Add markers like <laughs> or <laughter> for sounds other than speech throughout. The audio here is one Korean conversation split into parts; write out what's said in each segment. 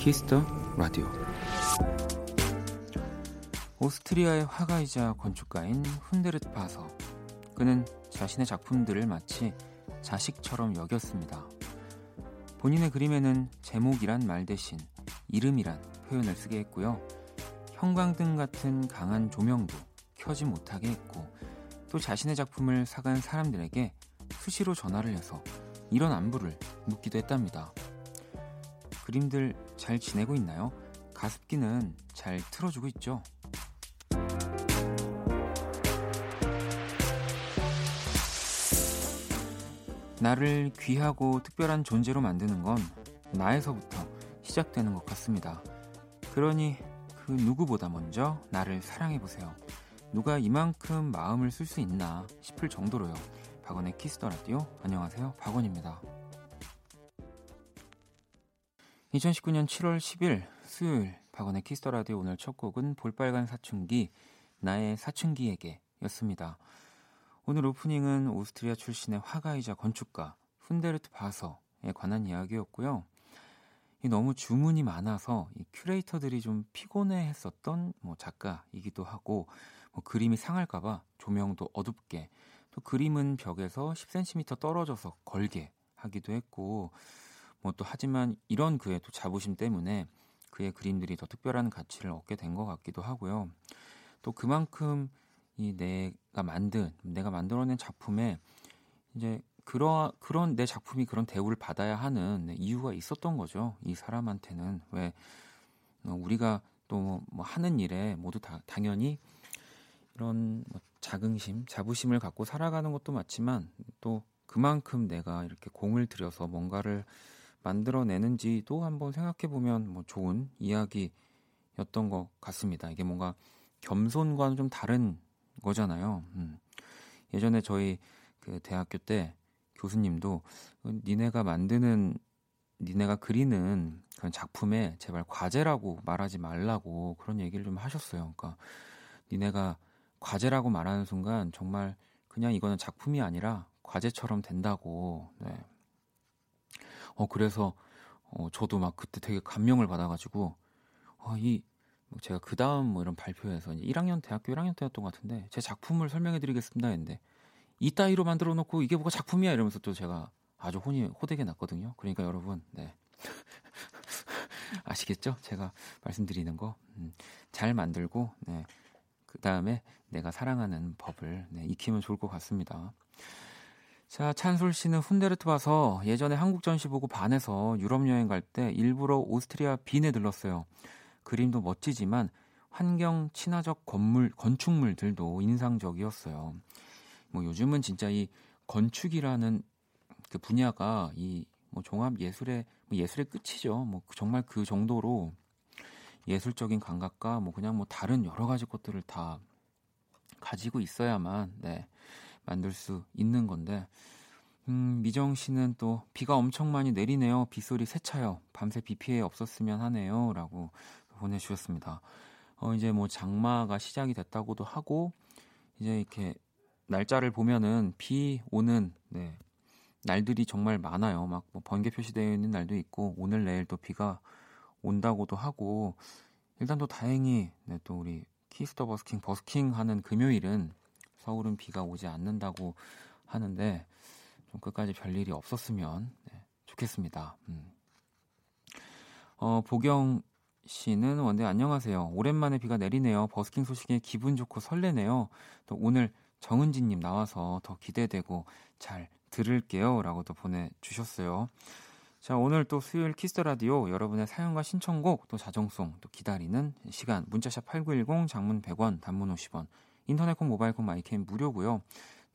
Kiss the 라디오 오스트리아의 화가이자 건축가인 훈데르트바서 그는 자신의 작품들을 마치 자식처럼 여겼습니다. 본인의 그림에는 제목이란 말 대신 이름이란 표현을 쓰게 했고요. 형광등 같은 강한 조명도 켜지 못하게 했고 또 자신의 작품을 사간 사람들에게 수시로 전화를 해서 이런 안부를 묻기도 했답니다. 그림들 잘 지내고 있나요? 가습기는 잘 틀어주고 있죠? 나를 귀하고 특별한 존재로 만드는 건 나에서부터 시작되는 것 같습니다. 그러니 그 누구보다 먼저 나를 사랑해보세요. 누가 이만큼 마음을 쓸 수 있나 싶을 정도로요. 박원의 Kiss the 라디오. 안녕하세요. 박원입니다. 2019년 7월 10일 수요일 박원의 Kiss the 라디오 오늘 첫 곡은 볼빨간 사춘기 나의 사춘기에게 였습니다. 오늘 오프닝은 오스트리아 출신의 화가이자 건축가 훈데르트바서에 관한 이야기였고요. 너무 주문이 많아서 이 큐레이터들이 좀 피곤해 했었던 뭐 작가이기도 하고 뭐 그림이 상할까봐 조명도 어둡게 또 그림은 벽에서 10cm 떨어져서 걸게 하기도 했고 뭐 또 하지만 이런 그의 또 자부심 때문에 그의 그림들이 더 특별한 가치를 얻게 된 것 같기도 하고요. 또 그만큼 이 내가 만든 내가 만들어낸 작품에 이제 그러, 그런 내 작품이 그런 대우를 받아야 하는 이유가 있었던 거죠. 이 사람한테는 왜 어, 우리가 또 뭐 하는 일에 모두 다 당연히 이런 뭐 자긍심, 자부심을 갖고 살아가는 것도 맞지만 또 그만큼 내가 이렇게 공을 들여서 뭔가를 만들어내는지도 한번 생각해 보면 뭐 좋은 이야기였던 것 같습니다. 이게 뭔가 겸손과는 좀 다른 거잖아요. 음. 예전에 저희 그 대학교 때 교수님도 니네가 만드는 니네가 그리는 그런 작품에 제발 과제라고 말하지 말라고 그런 얘기를 좀 하셨어요. 그러니까 니네가 과제라고 말하는 순간 정말 그냥 이거는 작품이 아니라 과제처럼 된다고. 네. 어 그래서 어 저도 막 그때 되게 감명을 받아가지고 어이 뭐 제가 그 다음 뭐 이런 발표에서 이제 1학년 대학교 1학년 때였던 것 같은데 제 작품을 설명해드리겠습니다 했는데 이 따위로 만들어 놓고 이게 뭐가 작품이야 이러면서 또 제가 아주 혼이 호되게 났거든요. 그러니까 여러분 네 <laughs> 아시겠죠? 제가 말씀드리는 거잘 음, 만들고 네. 그 다음에 내가 사랑하는 법을 네, 익히면 좋을 것 같습니다. 자, 찬솔 씨는 훈데르트 와서 예전에 한국 전시 보고 반해서 유럽 여행 갈 때 일부러 오스트리아 빈에 들렀어요. 그림도 멋지지만 환경 친화적 건물 건축물들도 인상적이었어요. 뭐 요즘은 진짜 이 건축이라는 그 분야가 이 뭐 종합 예술의 뭐 예술의 끝이죠. 뭐 정말 그 정도로 예술적인 감각과 뭐 그냥 뭐 다른 여러 가지 것들을 다 가지고 있어야만 네 만들 수 있는 건데 음, 미정 씨는 또 비가 엄청 많이 내리네요. 빗소리 세차요. 밤새 비 피해 없었으면 하네요라고 보내주셨습니다. 어, 이제 뭐 장마가 시작이 됐다고도 하고, 이제 이렇게 날짜를 보면은 비 오는, 네, 날들이 정말 많아요. 막 뭐 번개 표시되어 있는 날도 있고, 오늘 내일 또 비가 온다고도 하고, 일단 또 다행히, 네, 또 우리 Kiss the 버스킹, 버스킹 하는 금요일은 서울은 비가 오지 않는다고 하는데, 좀 끝까지 별일이 없었으면 네, 좋겠습니다. 음. 어, 보경 씨는 원디 안녕하세요. 오랜만에 비가 내리네요. 버스킹 소식에 기분 좋고 설레네요. 또 오늘 정은지님 나와서 더 기대되고 잘 들을게요. 라고 도 보내주셨어요. 자, 오늘 또 수요일 Kiss the 라디오 여러분의 사연과 신청곡 또 자정송 또 기다리는 시간 문자샵 8910 장문 100원 단문 50원 인터넷 콩 모바일 콩 마이케이 무료고요.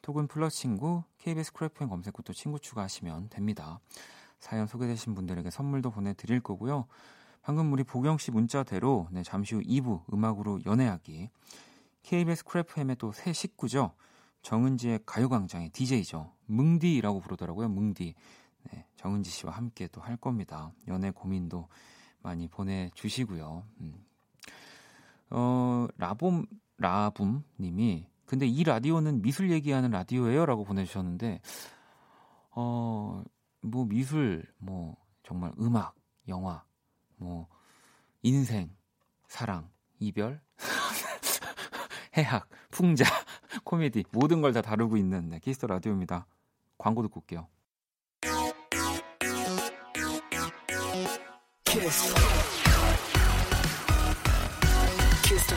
톡은 플러스 친구 KBS Cool FM 검색 후 또 친구 추가하시면 됩니다. 사연 소개되신 분들에게 선물도 보내드릴 거고요. 방금 우리 보경 씨 문자대로 네, 잠시 후 2부 음악으로 연애하기. KBS Cool FM의 또 새 식구죠. 정은지의 가요광장의 DJ죠. 뭉디라고 부르더라고요. 뭉디. 네, 정은지 씨와 함께 또 할 겁니다. 연애 고민도 많이 보내주시고요. 음. 어, 라봄, 라붐 님이 근데 이 라디오는 미술 얘기하는 라디오예요? 라고 보내주셨는데 어, 뭐 미술, 뭐 정말 음악, 영화, 뭐 인생, 사랑, 이별, <laughs> 해학, 풍자, <laughs> 코미디 모든 걸 다 다루고 있는 네, Kiss the 라디오입니다. 광고 듣고 올게요. 키스. 키스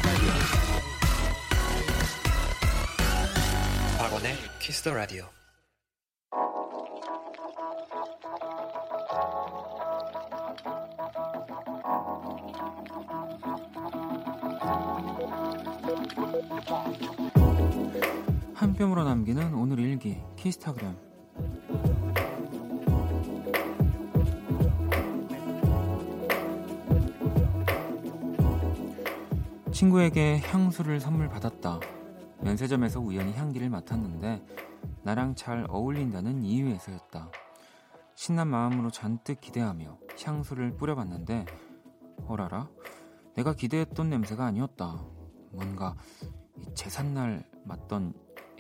박원의 키스 더 라디오. 한 뼘으로 남기는 오늘 일기 키스타그램 친구에게 향수를 선물 받았다. 면세점에서 우연히 향기를 맡았는데 나랑 잘 어울린다는 이유에서였다. 신난 마음으로 잔뜩 기대하며 향수를 뿌려봤는데 어라라 내가 기대했던 냄새가 아니었다. 뭔가 제삿날 맡던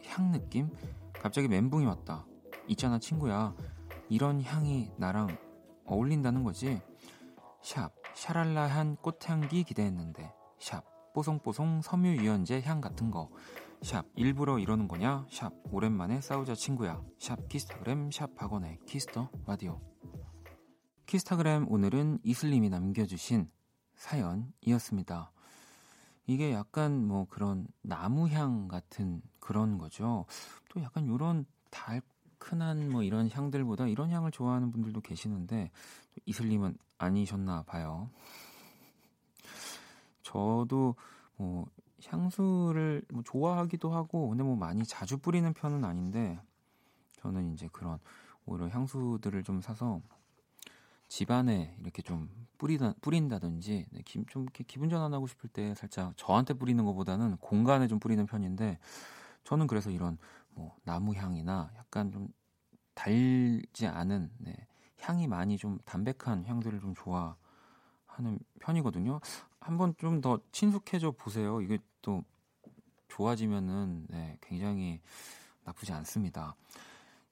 향 느낌? 갑자기 멘붕이 왔다. 있잖아 친구야. 이런 향이 나랑 어울린다는 거지? 샵 샤랄라한 꽃향기 기대했는데 샵 뽀송뽀송 섬유유연제 향 같은 거. 샵 일부러 이러는 거냐? 샵 오랜만에 싸우자 친구야. 샵 키스타그램 샵 박원의 Kiss the 라디오. 키스타그램 오늘은 이슬님이 남겨주신 사연이었습니다. 이게 약간 뭐 그런 나무향 같은 그런 거죠. 또 약간 이런 달큰한 뭐 이런 향들보다 이런 향을 좋아하는 분들도 계시는데 이슬님은 아니셨나 봐요. 저도 뭐 향수를 뭐 좋아하기도 하고 근데 뭐 많이 자주 뿌리는 편은 아닌데 저는 이제 그런 오히려 향수들을 좀 사서 집안에 이렇게 좀 뿌리다, 뿌린다든지 네, 기, 좀 이렇게 기분 전환하고 싶을 때 살짝 저한테 뿌리는 것보다는 공간에 좀 뿌리는 편인데 저는 그래서 이런 뭐 나무 향이나 약간 좀 달지 않은 네, 향이 많이 좀 담백한 향들을 좀 좋아하는 편이거든요. 한번 좀 더 친숙해져 보세요. 이게 또 좋아지면은 네, 굉장히 나쁘지 않습니다.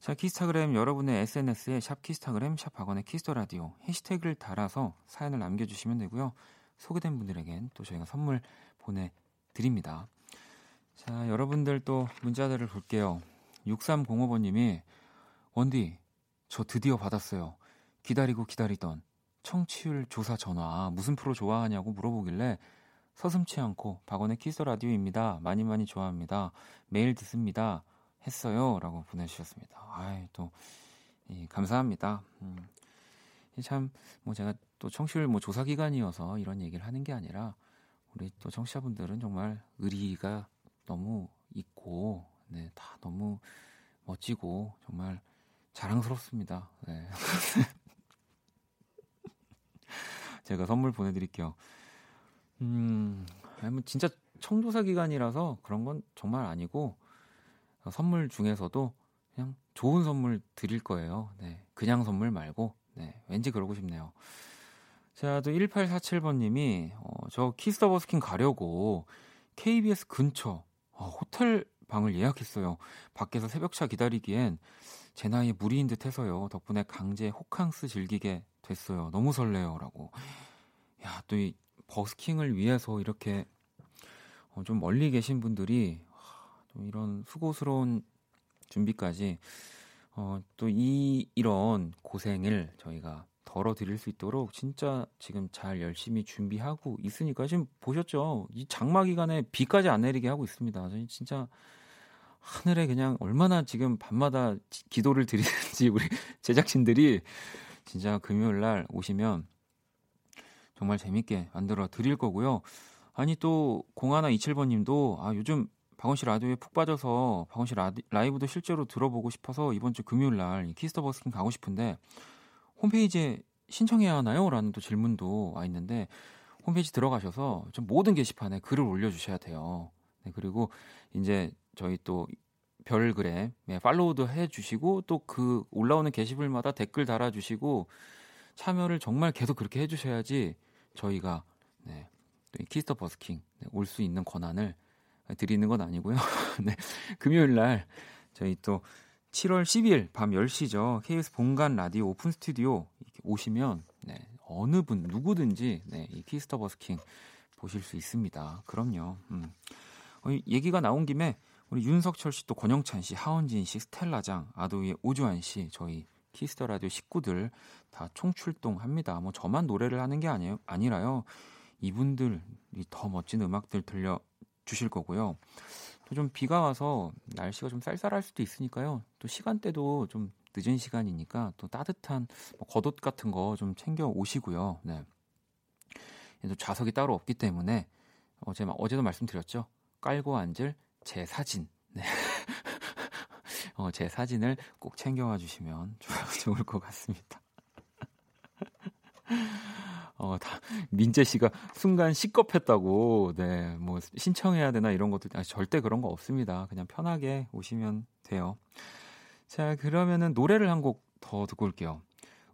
자, 키스타그램 여러분의 SNS에 샵 키스타그램 샵 박원의 Kiss the 라디오 해시태그를 달아서 사연을 남겨주시면 되고요. 소개된 분들에겐 또 저희가 선물 보내드립니다. 자, 여러분들 또 문자들을 볼게요. 6305번님이 원디 저 드디어 받았어요. 기다리고 기다리던 청취율 조사 전화 무슨 프로 좋아하냐고 물어보길래 서슴치 않고 박원의 키스 라디오입니다. 많이 많이 좋아합니다. 매일 듣습니다. 했어요. 라고 보내주셨습니다. 아이, 또, 이, 감사합니다. 음, 참, 뭐 제가 또 청취율 뭐 조사 기간이어서 이런 얘기를 하는 게 아니라 우리 또 청취자분들은 정말 의리가 너무 있고, 네, 다 너무 멋지고 정말 자랑스럽습니다. 네. <laughs> 제가 선물 보내드릴게요. 음, 뭐 진짜 청조사 기간이라서 그런 건 정말 아니고 선물 중에서도 그냥 좋은 선물 드릴 거예요. 네, 그냥 선물 말고 네, 왠지 그러고 싶네요. 자, 또 1847번님이 어, 저 Kiss the 버스킹 가려고 KBS 근처 어, 호텔 방을 예약했어요. 밖에서 새벽차 기다리기엔 제 나이에 무리인 듯 해서요. 덕분에 강제 호캉스 즐기게 됐어요. 너무 설레요라고. 야, 또 이 버스킹을 위해서 이렇게 어, 좀 멀리 계신 분들이 좀 이런 수고스러운 준비까지 어, 또 이 이런 고생을 저희가 덜어 드릴 수 있도록 진짜 지금 잘 열심히 준비하고 있으니까 지금 보셨죠? 이 장마 기간에 비까지 안 내리게 하고 있습니다. 저희 진짜 하늘에 그냥 얼마나 지금 밤마다 기도를 드리는지 우리 <laughs> 제작진들이 진짜 금요일 날 오시면 정말 재밌게 만들어 드릴 거고요. 아니 또 공하나 27번 님도 아 요즘 박원 씨 라디오에 푹 빠져서 박원 씨 라디, 라이브도 실제로 들어보고 싶어서 이번 주 금요일 날 Kiss the 버스킹 가고 싶은데 홈페이지에 신청해야 하나요? 라는 또 질문도 와 있는데 홈페이지 들어가셔서 좀 모든 게시판에 글을 올려 주셔야 돼요. 네, 그리고 이제 저희 또 별그램에 네, 팔로우도 해주시고 또 그 올라오는 게시글마다 댓글 달아주시고 참여를 정말 계속 그렇게 해주셔야지 저희가 네, 키스터 버스킹 네, 올수 있는 권한을 드리는 건 아니고요. <laughs> 네, 금요일 날 저희 또 7월 10일 밤 10시죠. KBS 본관 라디오 오픈 스튜디오 오시면 네, 어느 분 누구든지 네, 이 키스터 버스킹 보실 수 있습니다. 그럼요. 음. 어, 얘기가 나온 김에 우리 윤석철 씨, 또 권영찬 씨, 하원진 씨, 스텔라장, 아도이의 오주환 씨, 저희 키스 더 라디오 식구들 다 총출동합니다. 뭐 저만 노래를 하는 게 아니에요, 아니라요. 이분들이 더 멋진 음악들 들려 주실 거고요. 또 좀 비가 와서 날씨가 좀 쌀쌀할 수도 있으니까요. 또 시간대도 좀 늦은 시간이니까 또 따뜻한 뭐 겉옷 같은 거 좀 챙겨 오시고요. 네. 또 좌석이 따로 없기 때문에 어제 어제도 말씀드렸죠. 깔고 앉을 제 사진. 네. <laughs> 어, 제 사진을 꼭 챙겨와 주시면 <laughs> 좋을 것 같습니다. <laughs> 어, 다, 민재 씨가 순간 시겁했다고, 네, 뭐, 신청해야 되나 이런 것도, 아, 절대 그런 거 없습니다. 그냥 편하게 오시면 돼요. 자, 그러면은 노래를 한 곡 더 듣고 올게요.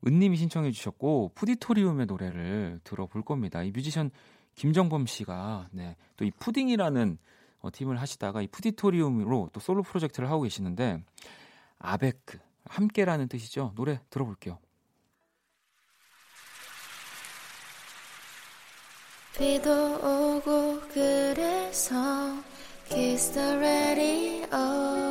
은님이 신청해 주셨고, 푸디토리움의 노래를 들어볼 겁니다. 이 뮤지션 김정범 씨가, 네, 또 이 푸딩이라는 어, 팀을 하시다가 이 푸디토리움으로 또 솔로 프로젝트를 하고 계시는데, 아베크, 함께라는 뜻이죠. 노래 들어볼게요. 비도 오고 그래서 Kiss the radio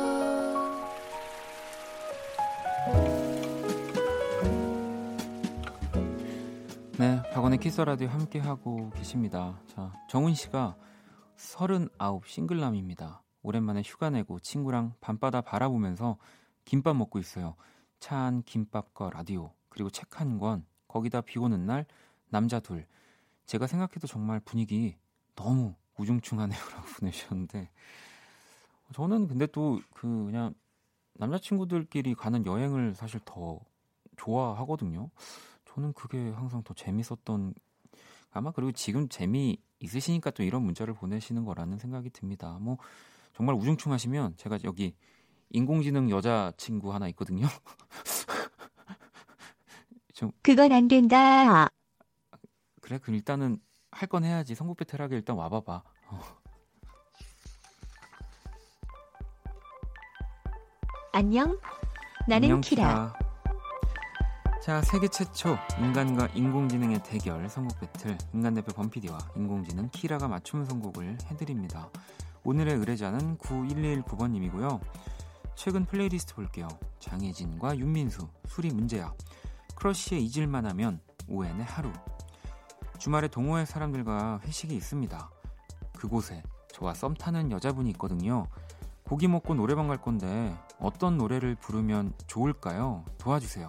네, 박원의 키스 라디오 함께 하고 계십니다. 자, 정훈 씨가 39 싱글남입니다. 오랜만에 휴가 내고 친구랑 밤바다 바라보면서 김밥 먹고 있어요. 차안 김밥과 라디오 그리고 책 한 권 거기다 비 오는 날 남자 둘 제가 생각해도 정말 분위기 너무 우중충하네요라고 <laughs> 보내주셨는데 저는 근데 또 그 그냥 남자친구들끼리 가는 여행을 사실 더 좋아하거든요. 저는 그게 항상 더 재밌었던 아마 그리고 지금 재미 있으시니까 또 이런 문자를 보내시는 거라는 생각이 듭니다. 뭐 정말 우중충하시면 제가 여기 인공지능 여자 친구 하나 있거든요. <laughs> 좀 그건 안 된다. 그래? 그럼 일단은 할 건 해야지. 선곡 배틀하게 일단 와봐봐. 어. 안녕. 나는 안녕, 키라. 키라. 자, 세계 최초 인간과 인공지능의 대결 선곡 배틀 인간 대표 범피디와 인공지능 키라가 맞춤 선곡을 해드립니다. 오늘의 의뢰자는 9119번님이고요. 최근 플레이리스트 볼게요. 장혜진과 윤민수, 술이 문제야, 크러쉬의 잊을만 하면 오왠의 하루, 주말에 동호회 사람들과 회식이 있습니다. 그곳에 저와 썸 타는 여자분이 있거든요. 고기 먹고 노래방 갈 건데 어떤 노래를 부르면 좋을까요? 도와주세요.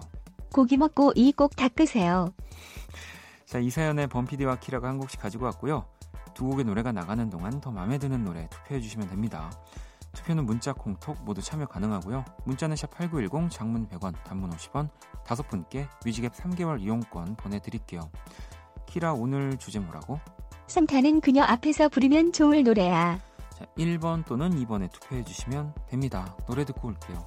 고기 먹고 이 꼭 닦으세요. 자, 이 사연에 범피디와 키라가 한 곡씩 가지고 왔고요. 두 곡의 노래가 나가는 동안 더 마음에 드는 노래 투표해 주시면 됩니다. 투표는 문자, 콩톡 모두 참여 가능하고요. 문자는 샵 8910, 장문 100원, 단문 50원, 다섯 분께 뮤직앱 3개월 이용권 보내드릴게요. 키라 오늘 주제 뭐라고? 산타는 그녀 앞에서 부르면 좋을 노래야. 자, 1번 또는 2번에 투표해 주시면 됩니다. 노래 듣고 올게요.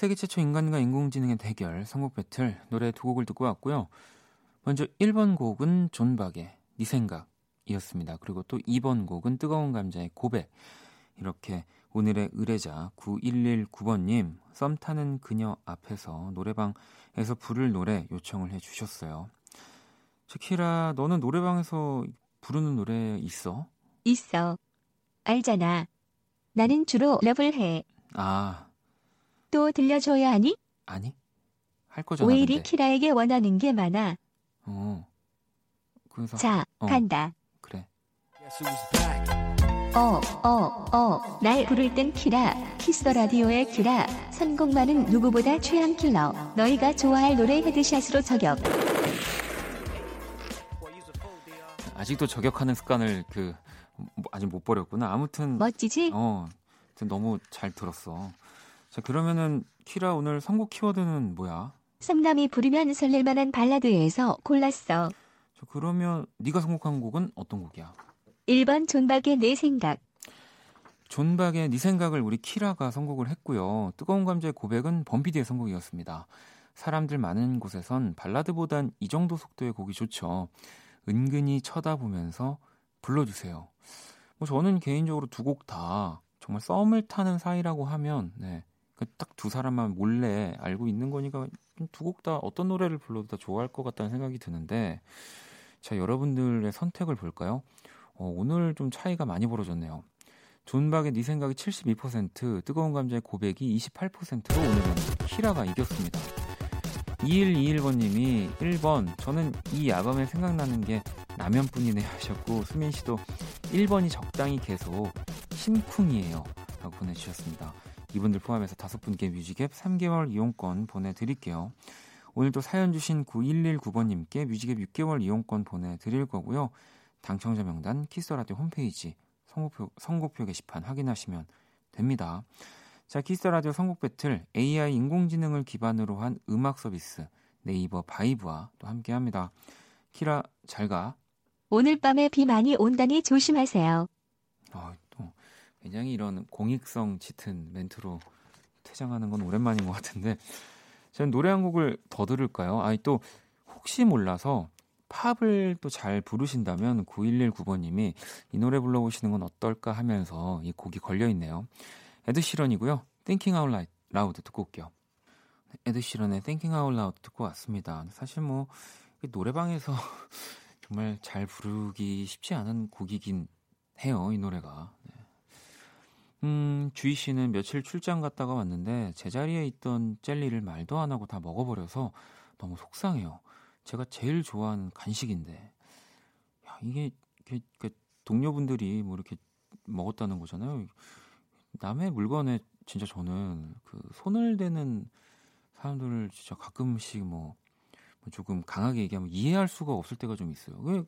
세계 최초 인간과 인공지능의 대결 선곡 배틀 노래 두 곡을 듣고 왔고요. 먼저 1번 곡은 존 박의 네 생각이었습니다. 그리고 또 2번 곡은 뜨거운 감자의 고백. 이렇게 오늘의 의뢰자 9119번님 썸 타는 그녀 앞에서 노래방에서 부를 노래 요청을 해주셨어요. 키라 너는 노래방에서 부르는 노래 있어? 있어. 알잖아. 나는 주로 랩을 해. 아. 또 들려줘야 하니? 아니. 할 거잖아. 왜 이리 키라에게 원하는 게 많아? 어. 그래서 자, 어. 간다. 그래. 어, 어, 어. 날 부를 땐 키라. 키스 라디오의 키라. 선곡만은 누구보다 취향 킬러. 너희가 좋아할 노래 headshot으로 저격. 아직도 저격하는 습관을 그 뭐, 아직 못 버렸구나. 아무튼 멋지지? 어, 너무 잘 들었어. 자, 그러면은 키라 오늘 선곡 키워드는 뭐야? 썸남이 부르면 설렐 만한 발라드에서 골랐어. 자, 그러면 네가 선곡한 곡은 어떤 곡이야? 1번 존박의 네 생각. 존박의 네 생각을 우리 키라가 선곡을 했고요. 뜨거운 감자의 고백은 범피디의 선곡이었습니다. 사람들 많은 곳에선 발라드보단 이 정도 속도의 곡이 좋죠. 은근히 쳐다보면서 불러주세요. 뭐 저는 개인적으로 두 곡 다 정말 썸을 타는 사이라고 하면 네, 그 딱 두 사람만 몰래 알고 있는 거니까 두 곡 다 어떤 노래를 불러도 다 좋아할 것 같다는 생각이 드는데 자 여러분들의 선택을 볼까요? 어, 오늘 좀 차이가 많이 벌어졌네요. 존박의 네 생각이 72%, 뜨거운 감자의 고백이 28%로 오늘은 키라가 이겼습니다. 2121번님이 1번 저는 이 야밤에 생각나는 게 라면뿐이네 하셨고 수민 씨도 1번이 적당히 계속 심쿵이에요 라고 보내주셨습니다. 이분들 포함해서 다섯 분께 뮤직앱 3개월 이용권 보내드릴게요. 오늘도 사연 주신 9119번님께 뮤직앱 6개월 이용권 보내드릴 거고요. 당첨자 명단 키스라디오 홈페이지 선곡표, 선곡표 게시판 확인하시면 됩니다. 자, 키스 라디오 선곡 배틀 AI 인공지능을 기반으로 한 음악 서비스 네이버 바이브와 또 함께 합니다. 키라 잘 가. 오늘 밤에 비 많이 온다니 조심하세요. 어, 또 굉장히 이런 공익성 짙은 멘트로 퇴장하는 건 오랜만인 것 같은데 저는 노래 한 곡을 더 들을까요? 아니 또 혹시 몰라서 팝을 또 잘 부르신다면 9119번님이 이 노래 불러보시는 건 어떨까 하면서 이 곡이 걸려있네요. 에드시런이고요. Thinking Out Loud 듣고 올게요. 에드시런의 Thinking Out Loud 듣고 왔습니다. 사실 뭐 노래방에서 <laughs> 정말 잘 부르기 쉽지 않은 곡이긴 해요. 이 노래가. 네. 음, 주희 씨는 며칠 출장 갔다가 왔는데 제자리에 있던 젤리를 말도 안 하고 다 먹어버려서 너무 속상해요. 제가 제일 좋아하는 간식인데. 야, 이게, 이게, 이게 동료분들이 뭐 이렇게 먹었다는 거잖아요. 남의 물건에 진짜 저는 그 손을 대는 사람들을 진짜 가끔씩 뭐, 뭐 조금 강하게 얘기하면 이해할 수가 없을 때가 좀 있어요. 왜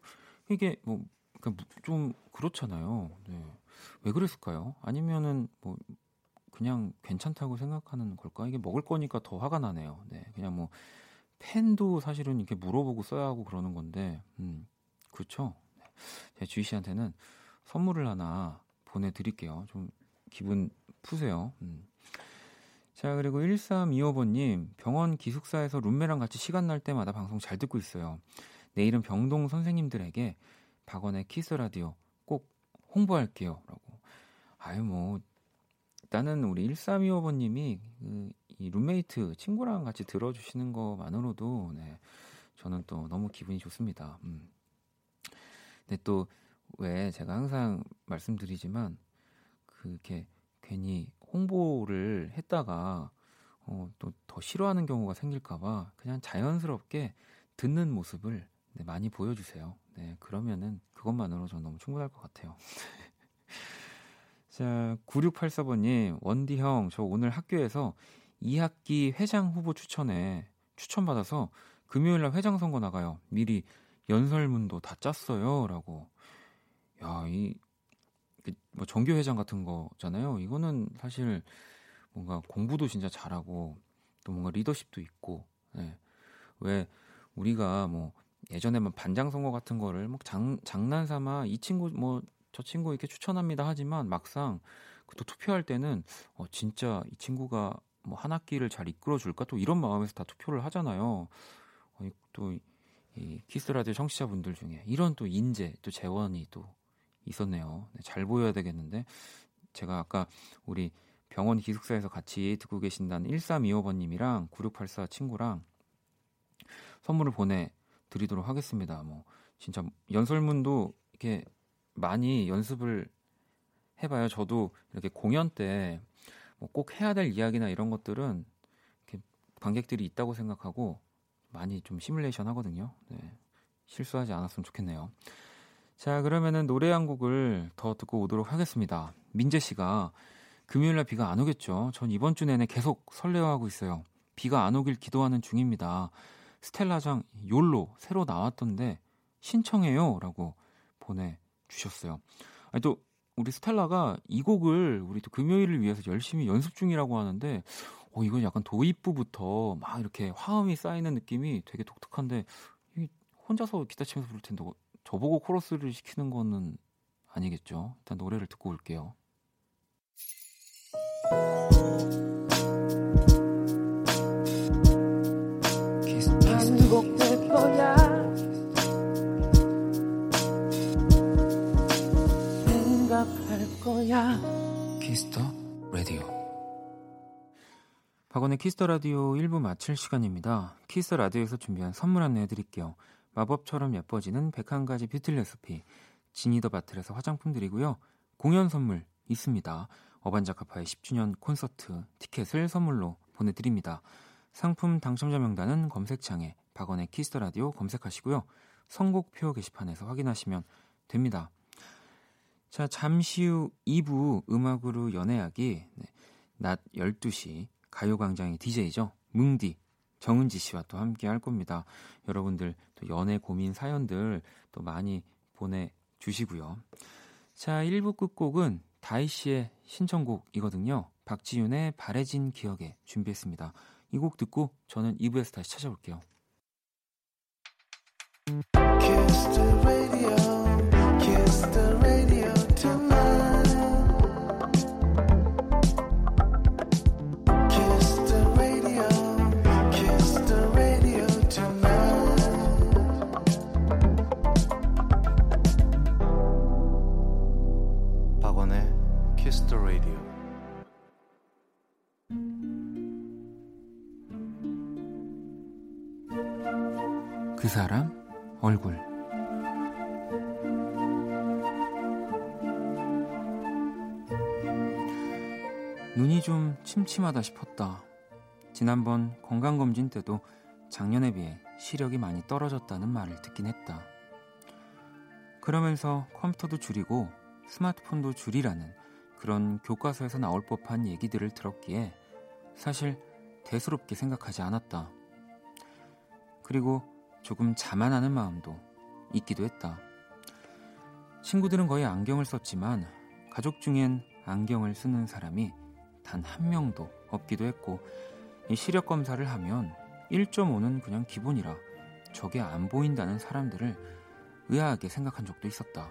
이게 뭐 좀 그러니까 그렇잖아요. 네. 왜 그랬을까요? 아니면은 뭐 그냥 괜찮다고 생각하는 걸까? 이게 먹을 거니까 더 화가 나네요. 네, 그냥 뭐 펜도 사실은 이렇게 물어보고 써야 하고 그러는 건데, 음, 그렇죠. 네. 제 주희 씨한테는 선물을 하나 보내드릴게요. 좀 기분 푸세요. 음. 자, 그리고 1325번님, 병원 기숙사에서 룸메랑 같이 시간 날 때마다 방송 잘 듣고 있어요. 내일은 병동 선생님들에게 박원의 키스 라디오 꼭 홍보할게요. 라고. 아유, 뭐, 일단은 우리 1325번님이 그, 이 룸메이트 친구랑 같이 들어주시는 것만으로도, 네, 저는 또 너무 기분이 좋습니다. 음. 근데 또, 왜 제가 항상 말씀드리지만, 그렇게 괜히 홍보를 했다가 어, 또 더 싫어하는 경우가 생길까봐 그냥 자연스럽게 듣는 모습을 네, 많이 보여주세요. 네, 그러면은 그것만으로 저는 너무 충분할 것 같아요. <laughs> 자, 9684번님, 원디 형, 저 오늘 학교에서 2학기 회장 후보 추천에 추천받아서 금요일 날 회장 선거 나가요. 미리 연설문도 다 짰어요. 라고. 야, 이그뭐 정교 회장 같은 거잖아요. 이거는 사실 뭔가 공부도 진짜 잘하고 또 뭔가 리더십도 있고 네. 왜 우리가 뭐 예전에만 반장 선거 같은 거를 뭐 장, 장난 삼아 이 친구 뭐 저 친구 이렇게 추천합니다 하지만 막상 또 투표할 때는 어 진짜 이 친구가 뭐 한 학기를 잘 이끌어 줄까 또 이런 마음에서 다 투표를 하잖아요. 어, 또이 키스 라디오 청취자분들 중에 이런 또 인재 또 재원이 또 있었네요. 네, 잘 보여야 되겠는데 제가 아까 우리 병원 기숙사에서 같이 듣고 계신다는 1325번님이랑 9684 친구랑 선물을 보내 드리도록 하겠습니다. 뭐 진짜 연설문도 이렇게 많이 연습을 해봐요. 저도 이렇게 공연 때뭐꼭 해야 될 이야기나 이런 것들은 이렇게 관객들이 있다고 생각하고 많이 좀 시뮬레이션 하거든요. 네. 실수하지 않았으면 좋겠네요. 자, 그러면은 노래 한 곡을 더 듣고 오도록 하겠습니다. 민재 씨가 금요일 날 비가 안 오겠죠? 전 이번 주 내내 계속 설레어하고 있어요. 비가 안 오길 기도하는 중입니다. 스텔라장 욜로 새로 나왔던데 신청해요 라고 보내 주셨어요. 아니 또 우리 스텔라가 이 곡을 우리 또 금요일을 위해서 열심히 연습 중이라고 하는데 어 이건 약간 도입부부터 막 이렇게 화음이 쌓이는 느낌이 되게 독특한데 이 혼자서 기타 치면서 부를 텐데 어, 저보고 코러스를 시키는 거는 아니겠죠. 일단 노래를 듣고 올게요. 거야 생각할 거야 키스 더 라디오 박원의 키스 더 라디오 1부 마칠 시간입니다. 키스 더 라디오에서 준비한 선물 안내해 드릴게요. 마법처럼 예뻐지는 101가지 뷰티 레시피 지니 더 바틀에서 화장품 드리고요. 공연 선물 있습니다. 어반자카파의 10주년 콘서트 티켓을 선물로 보내드립니다. 상품 당첨자 명단은 검색창에 박원의 키스 더 라디오 검색하시고요. 선곡표 게시판에서 확인하시면 됩니다. 자, 잠시 후 2부 음악으로 연애하기 네, 낮 12시 가요광장의 DJ죠. 뭉디 정은지 씨와 또 함께 할 겁니다. 여러분들 또 연애 고민 사연들 또 많이 보내 주시고요. 자, 1부 끝곡은 다희 씨의 신청곡이거든요. 박지윤의 바래진 기억에 준비했습니다. 이 곡 듣고 저는 2부에서 다시 찾아올게요. 사람 얼굴 눈이 좀 침침하다 싶었다. 지난번 건강검진 때도 작년에 비해 시력이 많이 떨어졌다는 말을 듣긴 했다. 그러면서 컴퓨터도 줄이고 스마트폰도 줄이라는 그런 교과서에서 나올 법한 얘기들을 들었기에 사실 대수롭게 생각하지 않았다. 그리고 조금 자만하는 마음도 있기도 했다. 친구들은 거의 안경을 썼지만 가족 중엔 안경을 쓰는 사람이 단 한 명도 없기도 했고 시력 검사를 하면 1.5는 그냥 기본이라 저게 안 보인다는 사람들을 의아하게 생각한 적도 있었다.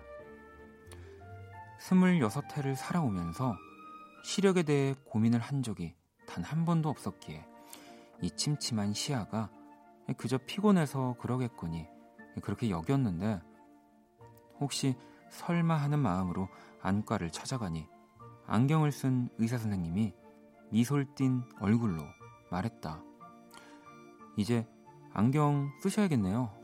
26해를 살아오면서 시력에 대해 고민을 한 적이 단 한 번도 없었기에 이 침침한 시야가 그저 피곤해서 그러겠거니 그렇게 여겼는데 혹시 설마 하는 마음으로 안과를 찾아가니 안경을 쓴 의사 선생님이 미솔 띤 얼굴로 말했다. 이제 안경 쓰셔야겠네요.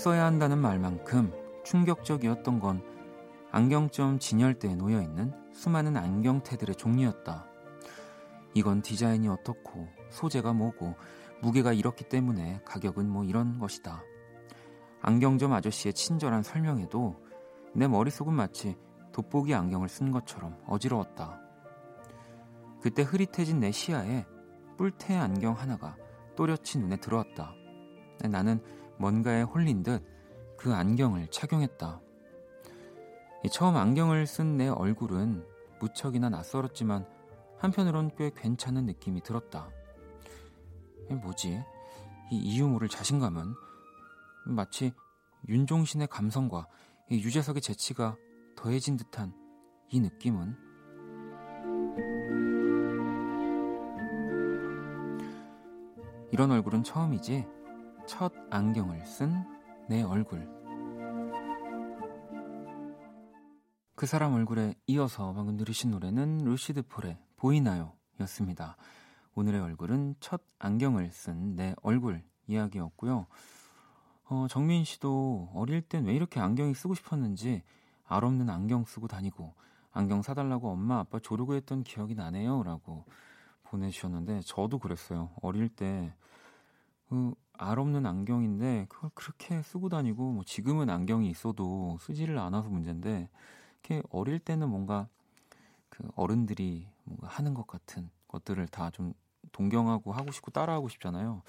써야 한다는 말만큼 충격적이었던 건 안경점 진열대에 놓여 있는 수많은 안경테들의 종류였다. 이건 디자인이 어떻고 소재가 뭐고 무게가 이렇기 때문에 가격은 뭐 이런 것이다. 안경점 아저씨의 친절한 설명에도 내 머릿속은 마치 돋보기 안경을 쓴 것처럼 어지러웠다. 그때 흐릿해진 내 시야에 뿔테 안경 하나가 또렷이 눈에 들어왔다. 나는 뭔가에 홀린 듯 그 안경을 착용했다. 처음 안경을 쓴 내 얼굴은 무척이나 낯설었지만 한편으론 꽤 괜찮은 느낌이 들었다. 뭐지? 이 이유 모를 자신감은 마치 윤종신의 감성과 유재석의 재치가 더해진 듯한 이 느낌은 이런 얼굴은 처음이지 첫 안경을 쓴 내 얼굴. 그 사람 얼굴에 이어서 방금 들으신 노래는 루시드 폴의 보이나요? 였습니다. 오늘의 얼굴은 첫 안경을 쓴 내 얼굴 이야기였고요. 어, 정민 씨도 어릴 땐 왜 이렇게 안경이 쓰고 싶었는지 알 없는 안경 쓰고 다니고 안경 사달라고 엄마 아빠 조르고 했던 기억이 나네요. 라고 보내주셨는데 저도 그랬어요. 어릴 때 그, 알 없는 안경인데 그걸 그렇게 쓰고 다니고 뭐 지금은 안경이 있어도 쓰지를 않아서 문제인데 이렇게 어릴 때는 뭔가 그 어른들이 뭔가 하는 것 같은 것들을 다 좀 동경하고 하고 싶고 따라하고 싶잖아요.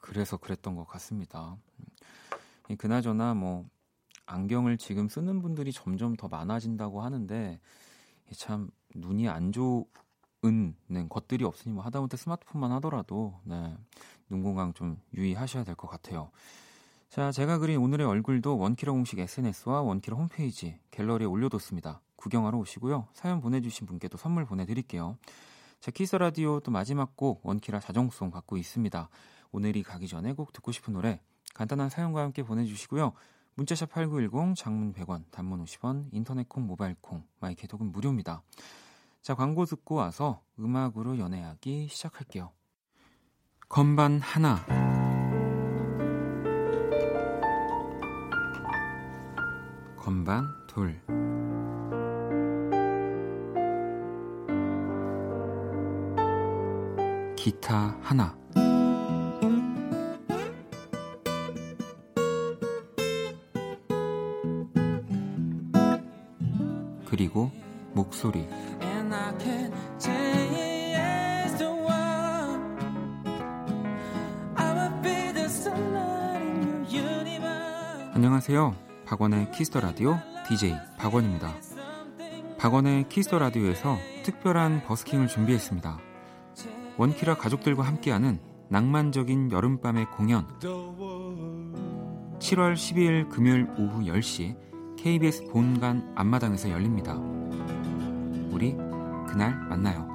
그래서 그랬던 것 같습니다. 음, 그나저나 뭐 안경을 지금 쓰는 분들이 점점 더 많아진다고 하는데 참 눈이 안 좋은 네, 것들이 없으니 뭐 하다못해 스마트폰만 하더라도 네, 눈 건강 좀 유의하셔야 될 것 같아요. 자, 제가 그린 오늘의 얼굴도 원키라 공식 SNS와 원키라 홈페이지 갤러리에 올려뒀습니다. 구경하러 오시고요. 사연 보내주신 분께도 선물 보내드릴게요. 자, 키스 라디오 또 마지막 곡 원키라 자정송 받고 있습니다. 오늘이 가기 전에 꼭 듣고 싶은 노래 간단한 사연과 함께 보내주시고요. 문자샵 8910 장문 100원 단문 50원 인터넷 콩 모바일 콩 마이케독은 무료입니다. 자 광고 듣고 와서 음악으로 연애하기 시작할게요. 건반 하나. 건반 둘. 기타 하나. 그리고 목소리 안녕하세요. 박원의 키스 더 라디오 DJ 박원입니다. 박원의 키스 더 라디오에서 특별한 busking을 준비했습니다. 원키라 가족들과 함께하는 낭만적인 여름밤의 공연 7월 12일 금요일 오후 10시 KBS 본관 앞마당에서 열립니다. 우리 그날 만나요.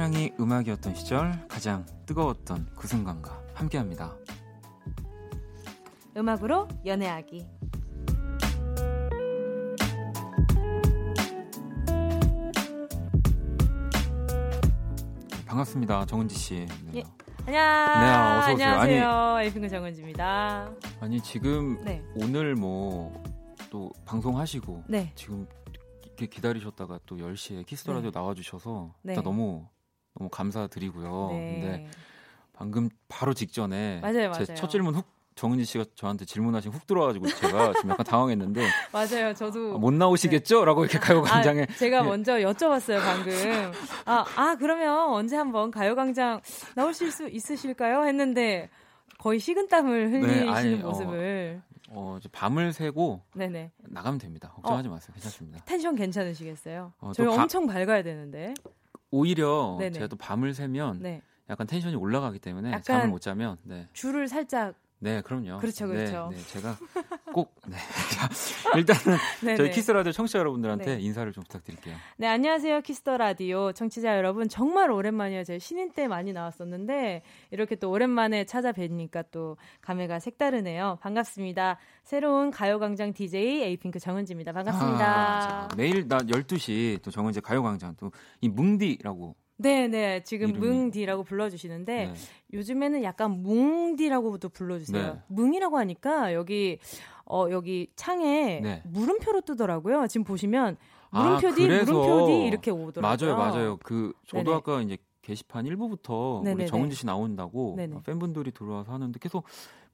사랑이 음악이었던 시절 가장 뜨거웠던 그 순간과 함께합니다. 음악으로 연애하기. 반갑습니다. 정은지 씨. 네. 예. 안녕. 네, 어서 오세요. 안녕하세요. 에이핑크 정은지입니다. 아니 지금 네. 오늘 뭐 또 방송하시고 네. 지금 이렇게 기다리셨다가 또 10시에 키스 더 네. 라디오 나와 주셔서 네. 일단 너무 너무 감사드리고요. 네. 근데 방금 바로 직전에 제 맞아요. 첫 질문 훅 정은지 씨가 저한테 질문하신 훅 들어와가지고 제가 <laughs> 지금 약간 당황했는데 맞아요. 저도 아, 못 나오시겠죠?라고 이렇게 가요광장에 아, 제가 예. 먼저 여쭤봤어요 방금. 아, 아 그러면 언제 한번 가요광장 나오실 수 있으실까요? 했는데 거의 식은땀을 흘리시는 네, 아니, 어, 모습을. 어, 이제 밤을 새고 네네. 나가면 됩니다. 걱정하지 마세요. 괜찮습니다. 텐션 괜찮으시겠어요? 어, 저희 또 바- 엄청 밝아야 되는데. 오히려 네네. 제가 또 밤을 새면 네. 약간 텐션이 올라가기 때문에 잠을 못 자면 네. 줄을 살짝. 네, 그럼요. 그렇죠, 네, 그렇죠. 네, 제가 <laughs> 꼭 네. 자, <laughs> 일단은 네네. 저희 키스 라디오 청취자 여러분들한테 네. 인사를 좀 부탁드릴게요. 네, 안녕하세요. 키스 더 라디오 청취자 여러분. 정말 오랜만이에요. 저희 신인 때 많이 나왔었는데 이렇게 또 오랜만에 찾아뵈니까 또 감회가 색다르네요. 반갑습니다. 새로운 가요 광장 DJ 에이핑크 정은지입니다. 반갑습니다. 아, 자, 내일 낮 12시 또 정은지 가요 광장 또 이 뭉디라고 네, 네. 지금 이름이- 뭉디라고 불러주시는데 네. 요즘에는 약간 뭉디라고도 불러주세요. 네. 뭉이라고 하니까 여기 어 여기 창에 네. 물음표로 뜨더라고요. 지금 보시면 아, 물음표 뒤 그래서 물음표 뒤 이렇게 오더라고요. 맞아요, 맞아요. 그 저도 네네. 아까 이제 게시판 1부부터 네네네. 우리 정은지 씨 나온다고 네네. 팬분들이 들어와서 하는데 계속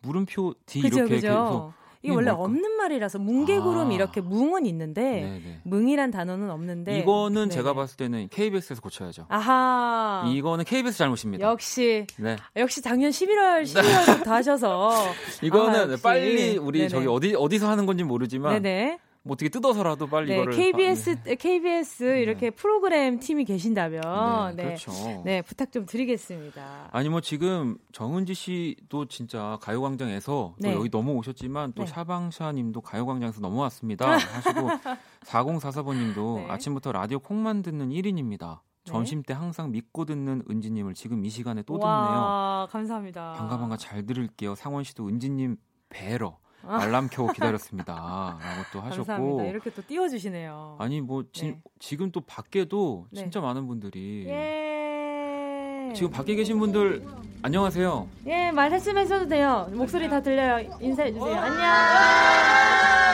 물음표 D 그죠, 이렇게 그죠. 계속 이게 원래 뭘까? 없는 말이라서 뭉게구름 아. 이렇게 뭉은 있는데 네네. 뭉이란 단어는 없는데 이거는 네네. 제가 봤을 때는 KBS에서 고쳐야죠. 아하 이거는 KBS 잘못입니다. 역시 네. 역시 작년 11월 12월부터 하셔서 <laughs> 이거는 아. 빨리 우리 네네. 저기 어디 어디서 하는 건지 모르지만 네네 뭐 어떻게 뜯어서라도 빨리 네, 이거를 KBS 아, KBS 이렇게 프로그램 팀이 계신다면 네, 네, 그렇죠. 네, 부탁 좀 드리겠습니다. 아니 뭐 지금 정은지 씨도 진짜 가요광장에서 네. 또 여기 넘어오셨지만 또 네. 샤방샤님도 가요광장에서 넘어왔습니다 하시고 <laughs> 4044번님도 네. 아침부터 라디오 콩만 듣는 1인입니다. 네. 점심 때 항상 믿고 듣는 은지님을 지금 이 시간에 또 듣네요. 와, 감사합니다. 반가 반가 잘 들을게요. 상원 씨도 은지님 아. 알람 켜고 기다렸습니다. 라고 또 하셨고 감사합니다. 이렇게 또 띄워주시네요. 아니 뭐 지, 네. 지금 또 밖에도 네. 진짜 많은 분들이 예. 지금 밖에 계신 분들 안녕하세요. 예, 말씀하셔도 돼요. 목소리 다 들려요. 인사해 주세요. 안녕.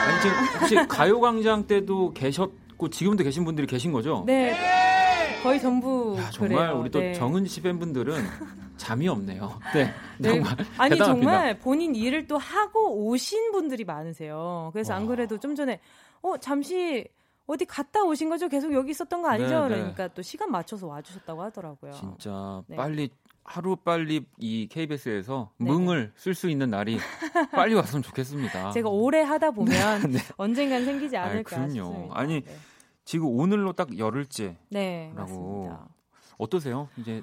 아니 지금 혹시 가요광장 때도 계셨고 지금도 계신 분들이 계신 거죠? 네. 거의 전부 야, 정말 그래요. 우리 또 네. 정은지 씨 팬분들은 <laughs> 잠이 없네요. 네. 네. 정말 아니 대단합니다. 정말 본인 일을 또 하고 오신 분들이 많으세요. 그래서 안 와. 그래도 좀 전에 어 잠시 어디 갔다 오신 거죠? 계속 여기 있었던 거 아니죠? 네, 네. 그러니까 또 시간 맞춰서 와주셨다고 하더라고요. 진짜 네. 빨리 하루 빨리 이 KBS에서 네, 뭉을 쓸 수 있는 날이 빨리 왔으면 좋겠습니다. <laughs> 제가 오래 하다 보면 <laughs> 네. 언젠간 생기지 아이, 않을까 그럼요. 싶습니다. 아니, 네, 지금 오늘로 딱 열흘째 네 라고. 맞습니다. 어떠세요? 이제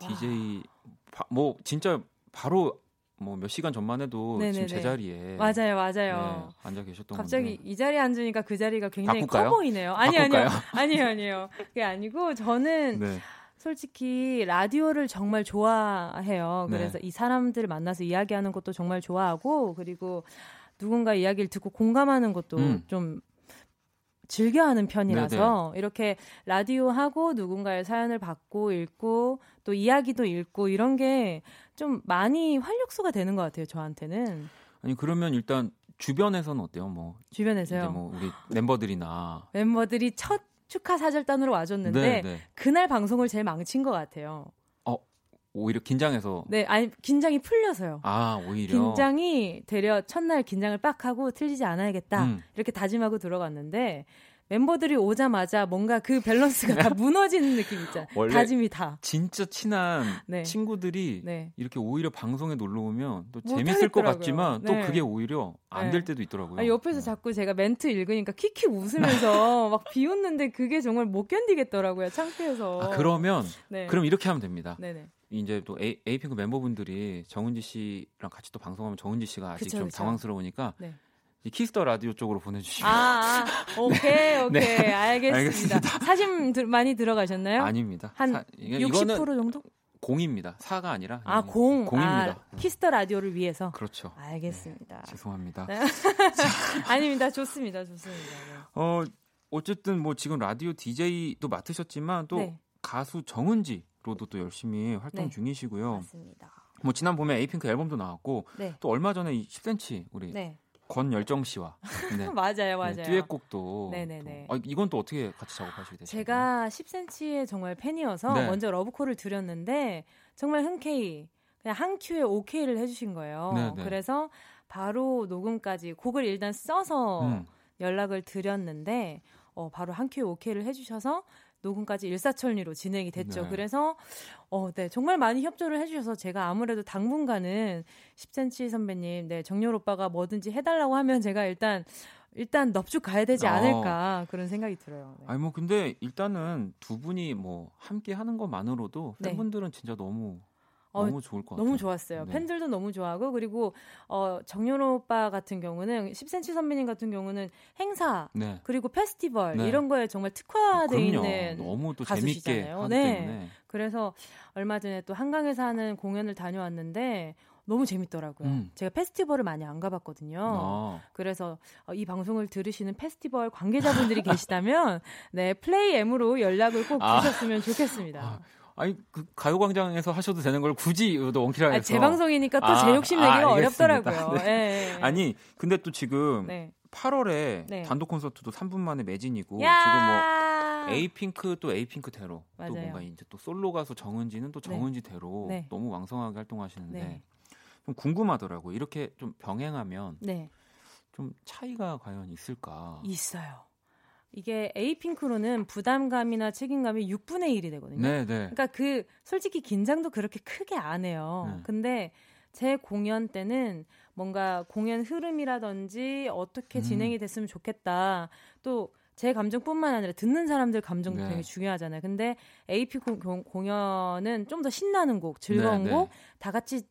와. DJ 바- 뭐 진짜 바로 뭐몇 시간 전만 해도 네네네. 지금 제자리에 맞아요, 맞아요. 네, 앉아 계셨던 갑자기 건데 이 자리에 앉으니까 그 자리가 굉장히 바꿀까요? 커 보이네요. 아니 바꿀까요? 아니요, <laughs> 아니요, 아니요. 그게 아니고 저는 네. 솔직히 라디오를 정말 좋아해요. 네. 그래서 이 사람들을 만나서 이야기하는 것도 정말 좋아하고 그리고 누군가 이야기를 듣고 공감하는 것도 음. 좀 즐겨하는 편이라서 네, 이렇게 라디오 하고 누군가의 사연을 받고 읽고 또 이야기도 읽고 이런 게 좀 많이 활력소가 되는 것 같아요. 저한테는 아니 그러면 일단 주변에서는 어때요? 뭐 주변에서요. 뭐 우리 멤버들이나 멤버들이 첫 축하 사절단으로 와줬는데 네, 네. 그날 방송을 제일 망친 것 같아요. 오히려 긴장해서 네, 아니 긴장이 풀려서요. 아 오히려 긴장이 되려 첫날 긴장을 빡 하고 틀리지 않아야겠다 음. 이렇게 다짐하고 들어갔는데 멤버들이 오자마자 뭔가 그 밸런스가 다 <laughs> 무너지는 느낌 있잖아요. 원래 다짐이 다. 진짜 친한 네. 친구들이 네. 이렇게 오히려 방송에 놀러 오면 또못 재밌을 것 하겠더라고요. 같지만 또 네. 그게 오히려 안 네. 될 때도 있더라고요. 아, 옆에서 네. 자꾸 제가 멘트 읽으니까 킥킥 웃으면서 <laughs> 막 비웃는데 그게 정말 못 견디겠더라고요. 창피해서. 아, 그러면 네. 그럼 이렇게 하면 됩니다. 네네. 이제 또 에이, 에이핑크 멤버분들이 정은지 씨랑 같이 또 방송하면 정은지 씨가 아직 그쵸, 좀 그쵸. 당황스러우니까 네. 이 Kiss the Radio 쪽으로 보내주시면 아, 아 <laughs> 오케이 오케이 네. 알겠습니다. 알겠습니다. 사진 들- 많이 들어가셨나요? 아닙니다. 한 사- 이게- 60% 이거는 정도? 공입니다. 사가 아니라 아, 공. 공입니다. 아, Kiss the Radio를 위해서. 그렇죠. 알겠습니다. 죄송합니다. 네. <laughs> <laughs> 아닙니다. 좋습니다. 좋습니다. 어 어쨌든 뭐 지금 라디오 DJ도 맡으셨지만 또 네. 가수 정은지 로도 또 열심히 활동 네. 중이시고요. 맞습니다. 뭐 지난 봄에 에이핑크 앨범도 나왔고 네. 또 얼마 전에 이 10cm 우리 네. 권열정 씨와 네. 맞아요. <laughs> 맞아요. 네, 듀엣곡도 네네네. 또- 아, 이건 또 어떻게 같이 작업하시게 되셨나요? 제가 10cm의 정말 팬이어서 네. 먼저 러브콜을 드렸는데 정말 흔쾌히 그냥 한 큐에 오케이를 해주신 거예요. 네, 네. 그래서 바로 녹음까지 곡을 일단 써서 음. 연락을 드렸는데 어, 바로 한 큐에 오케이를 해주셔서 녹음까지 일사천리로 진행이 됐죠. 네. 그래서 어, 네 정말 많이 협조를 해주셔서 제가 아무래도 당분간은 10cm 선배님, 네 정렬 오빠가 뭐든지 해달라고 하면 제가 일단 일단 넙죽 가야 되지 어. 않을까 그런 생각이 들어요. 네. 아니 뭐 근데 일단은 두 분이 뭐 함께 하는 것만으로도 네. 팬분들은 진짜 너무 어, 너무 좋을 것 같아요. 너무 좋았어요. 네. 팬들도 너무 좋아하고 그리고 어 정연호 오빠 같은 경우는 10cm 선배님 같은 경우는 행사 네. 그리고 페스티벌 네. 이런 거에 정말 특화돼 그럼요. 있는 너무 또 가수시잖아요. 네. 때문에 그래서 얼마 전에 또 한강에서 하는 공연을 다녀왔는데 너무 재밌더라고요. 음. 제가 페스티벌을 많이 안 가봤거든요. 아, 그래서 어, 이 방송을 들으시는 페스티벌 관계자분들이 <laughs> 계시다면 네 플레이 M으로 연락을 꼭 아. 주셨으면 좋겠습니다. 아, 아니 그 가요광장에서 하셔도 되는 걸 굳이 또 원키라에서 아, 제 방송이니까 또 아, 제 욕심 내기가 아. 어렵더라고요. 네. 예, 예. 아니 근데 또 지금 네. 8월에 네. 단독 콘서트도 3분 만에 매진이고 야! 지금 뭐 에이핑크 또 에이핑크대로 또 맞아요. 뭔가 이제 또 솔로 가수 정은지는 또 네. 정은지대로 네. 너무 왕성하게 활동하시는데 네. 좀 궁금하더라고요. 이렇게 좀 병행하면 네, 좀 차이가 과연 있을까? 있어요. 이게 에이핑크로는 부담감이나 책임감이 6분의 1이 되거든요. 네, 네. 그러니까 그 솔직히 긴장도 그렇게 크게 안 해요. 네. 근데 제 공연 때는 뭔가 공연 흐름이라든지 어떻게 음. 진행이 됐으면 좋겠다. 또 제 감정뿐만 아니라 듣는 사람들 감정도 네. 되게 중요하잖아요. 근데 AP 공, 공- 공연은 좀 더 신나는 곡, 즐거운 네, 네. 곡, 다 같이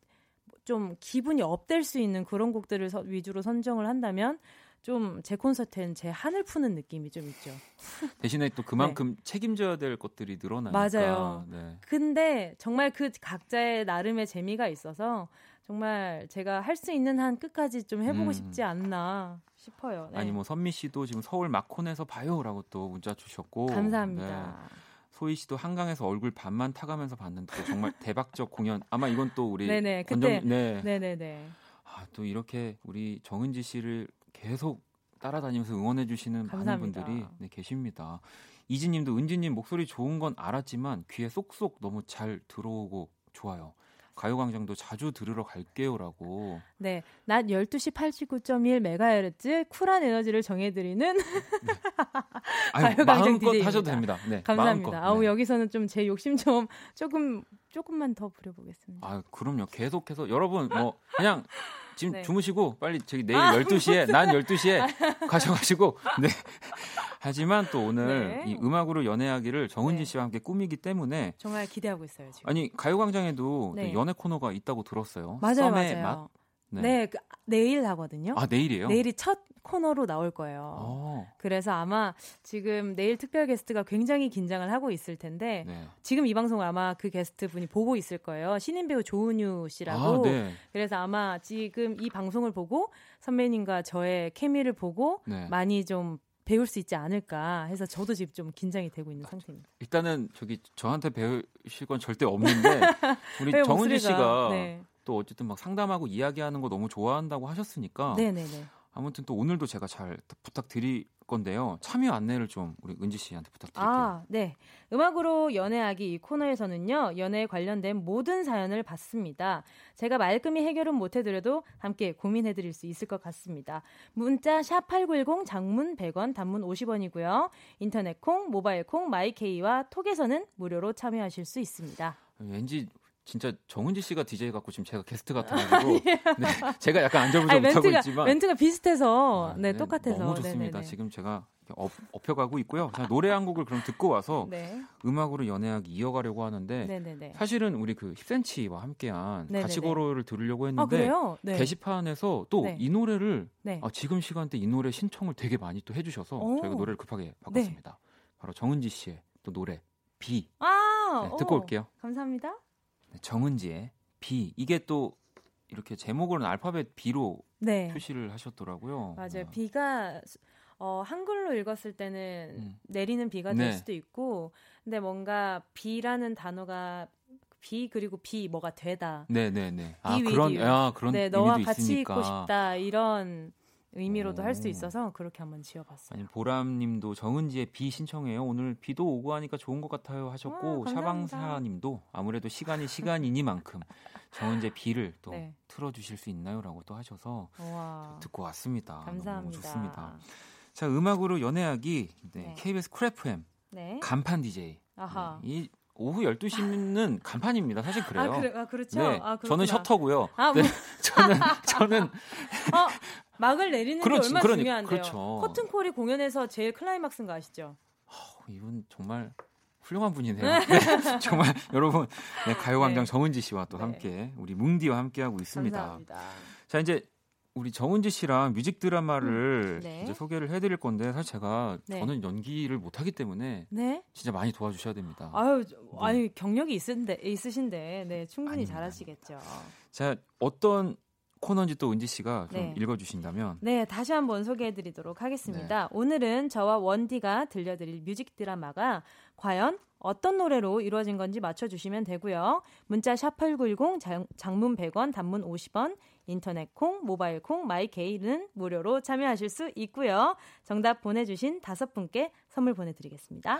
좀 기분이 업될 수 있는 그런 곡들을 서- 위주로 선정을 한다면 좀 제 콘서트엔 제 한을 푸는 느낌이 좀 있죠. <laughs> 대신에 또 그만큼 책임져야 될 것들이 늘어나니까. 네. 맞아요. 네. 근데 정말 그 각자의 나름의 재미가 있어서 정말 제가 할 수 있는 한 끝까지 좀 해보고 음. 싶지 않나 싶어요. 네. 아니 뭐 선미 씨도 지금 서울 마콘에서 봐요라고 또 문자 주셨고 감사합니다. 네. 소희 씨도 한강에서 얼굴 반만 타가면서 봤는데 또 정말 <laughs> 대박적 공연. 아마 이건 또 우리 네네, 그때- 네. 네네네. 아, 또 이렇게 우리 정은지 씨를 계속 따라다니면서 응원해 주시는 많은 분들이 네, 계십니다. 이지님도 은지님 목소리 좋은 건 알았지만 귀에 쏙쏙 너무 잘 들어오고 좋아요. 가요광장도 자주 들으러 갈게요라고. 네, 낮 12시 89.1MHz 쿨한 에너지를 정해드리는 <laughs> 네. 가요광장 DJ 하셔도 됩니다. 네, 감사합니다. 마음껏, 아우 네. 여기서는 좀 제 욕심 좀 조금 조금만 더 부려보겠습니다. 아 그럼요. 계속해서 여러분 뭐 그냥 지금 네. 주무시고 빨리 저기 내일 아, 12시에 난 12시에 가셔가지고 네. 하지만 또 오늘 네. 이 음악으로 연애하기를 정은지 네. 씨와 함께 꾸미기 때문에 정말 기대하고 있어요. 지금. 아니 가요광장에도 네. 연애 코너가 있다고 들었어요. 맞아요, 맞아요. 맛? 네, 네 그, 내일 하거든요. 아 내일이에요? 내일이 첫 코너로 나올 거예요. 오. 어. 그래서 아마 지금 내일 특별 게스트가 굉장히 긴장을 하고 있을 텐데 네. 지금 이 방송을 아마 그 게스트 분이 보고 있을 거예요. 신인 배우 조은유 씨라고. 아, 네. 그래서 아마 지금 이 방송을 보고 선배님과 저의 케미를 보고 네. 많이 좀 배울 수 있지 않을까 해서 저도 지금 좀 긴장이 되고 있는 상태입니다. 일단은 저기 저한테 배우실 건 절대 없는데 <laughs> 우리 정은지 씨가 네. 또 어쨌든 막 상담하고 이야기하는 거 너무 좋아한다고 하셨으니까 네네네. 아무튼 또 오늘도 제가 잘 부탁드릴 건데요. 참여 안내를 좀 우리 은지 씨한테 부탁드릴게요. 아, 네. 음악으로 연애하기 이 코너에서는요. 연애에 관련된 모든 사연을 받습니다. 제가 말끔히 해결은 못 해드려도 함께 고민해 드릴 수 있을 것 같습니다. 문자 샵8910 장문 100원, 단문 50원이고요. 인터넷 콩, 모바일 콩, 마이케이와 톡에서는 무료로 참여하실 수 있습니다. 왠지 진짜 정은지 씨가 DJ 같고 지금 제가 게스트 같아가지고 네, 제가 약간 안절부절 못하고 있지만 멘트가 비슷해서 아, 네, 네, 똑같아서 너무 좋습니다. 네네네. 지금 제가 업, 업혀가고 있고요. 자, 노래 한 곡을 그럼 듣고 와서 네. 음악으로 연애하기 이어가려고 하는데 네네네. 사실은 우리 그 10cm와 함께한 네네네. 같이 걸어를 들으려고 아, 했는데 아, 네. 게시판에서 또이 네. 노래를 네. 아, 지금 시간대 이 노래 신청을 되게 많이 또 해주셔서 오. 저희가 노래를 급하게 바꿨습니다. 바로 정은지 씨의 또 노래 비 아, 듣고 오. 올게요. 감사합니다. 네, 정은지의 비 이게 또 이렇게 제목으로는 알파벳 B로 네. 표시를 하셨더라고요. 맞아요. 어. 비가 어, 한글로 읽었을 때는 음. 내리는 비가 될 네. 수도 있고, 근데 뭔가 비라는 단어가 비 그리고 비 뭐가 되다. 네네네. 네, 네. 아 그런 아 그런 네 너와 같이 있으니까. 있고 싶다 이런 의미로도 할 수 있어서 그렇게 한번 지어봤어요. 아니 보람님도 정은지의 비 신청해요. 오늘 비도 오고 하니까 좋은 것 같아요 하셨고 아, 샤방사님도 아무래도 시간이 시간이니만큼 <laughs> 정은지의 비를 또 네. 틀어주실 수 있나요?라고 또 하셔서 듣고 왔습니다. 감사합니다. 좋습니다. 자 음악으로 연애하기 네, 네. KBS Cool FM 네. 간판 DJ 아하. 네, 이 오후 12시는 <laughs> 간판입니다. 사실 그래요. 아, 그래, 아 그렇죠. 네, 아, 저는 셔터고요. 아, 네, 뭐. <laughs> 저는 저는 <laughs> 어, 막을 내리는 그렇지, 게 얼마나 그러니, 중요한데요. 그렇죠. 커튼콜이 공연에서 제일 클라이막스인 거 아시죠? 어, 이분 정말 훌륭한 분이네요. 네, 정말 여러분 네, 가요광장 네. 정은지 씨와 또 네. 함께 우리 뭉디와 함께 하고 있습니다. 감사합니다. 자 이제 우리 정은지 씨랑 뮤직 드라마를 음, 네. 이제 소개를 해드릴 건데 사실 제가 네. 저는 연기를 못하기 때문에 네? 진짜 많이 도와주셔야 됩니다. 아유, 네. 아니 경력이 있으신데, 있으신데 네 충분히 아닙니다. 잘하시겠죠. 자 어떤 코너인지 또 은지 씨가 좀 네. 읽어주신다면 네 다시 한번 소개해드리도록 하겠습니다. 네. 오늘은 저와 원디가 들려드릴 뮤직 드라마가 과연 어떤 노래로 이루어진 건지 맞춰주시면 되고요. 문자 샵8910 장문 100원 단문 50원 인터넷 콩, 모바일 콩, my K는 무료로 참여하실 수 있고요. 정답 보내주신 다섯 분께 선물 보내드리겠습니다.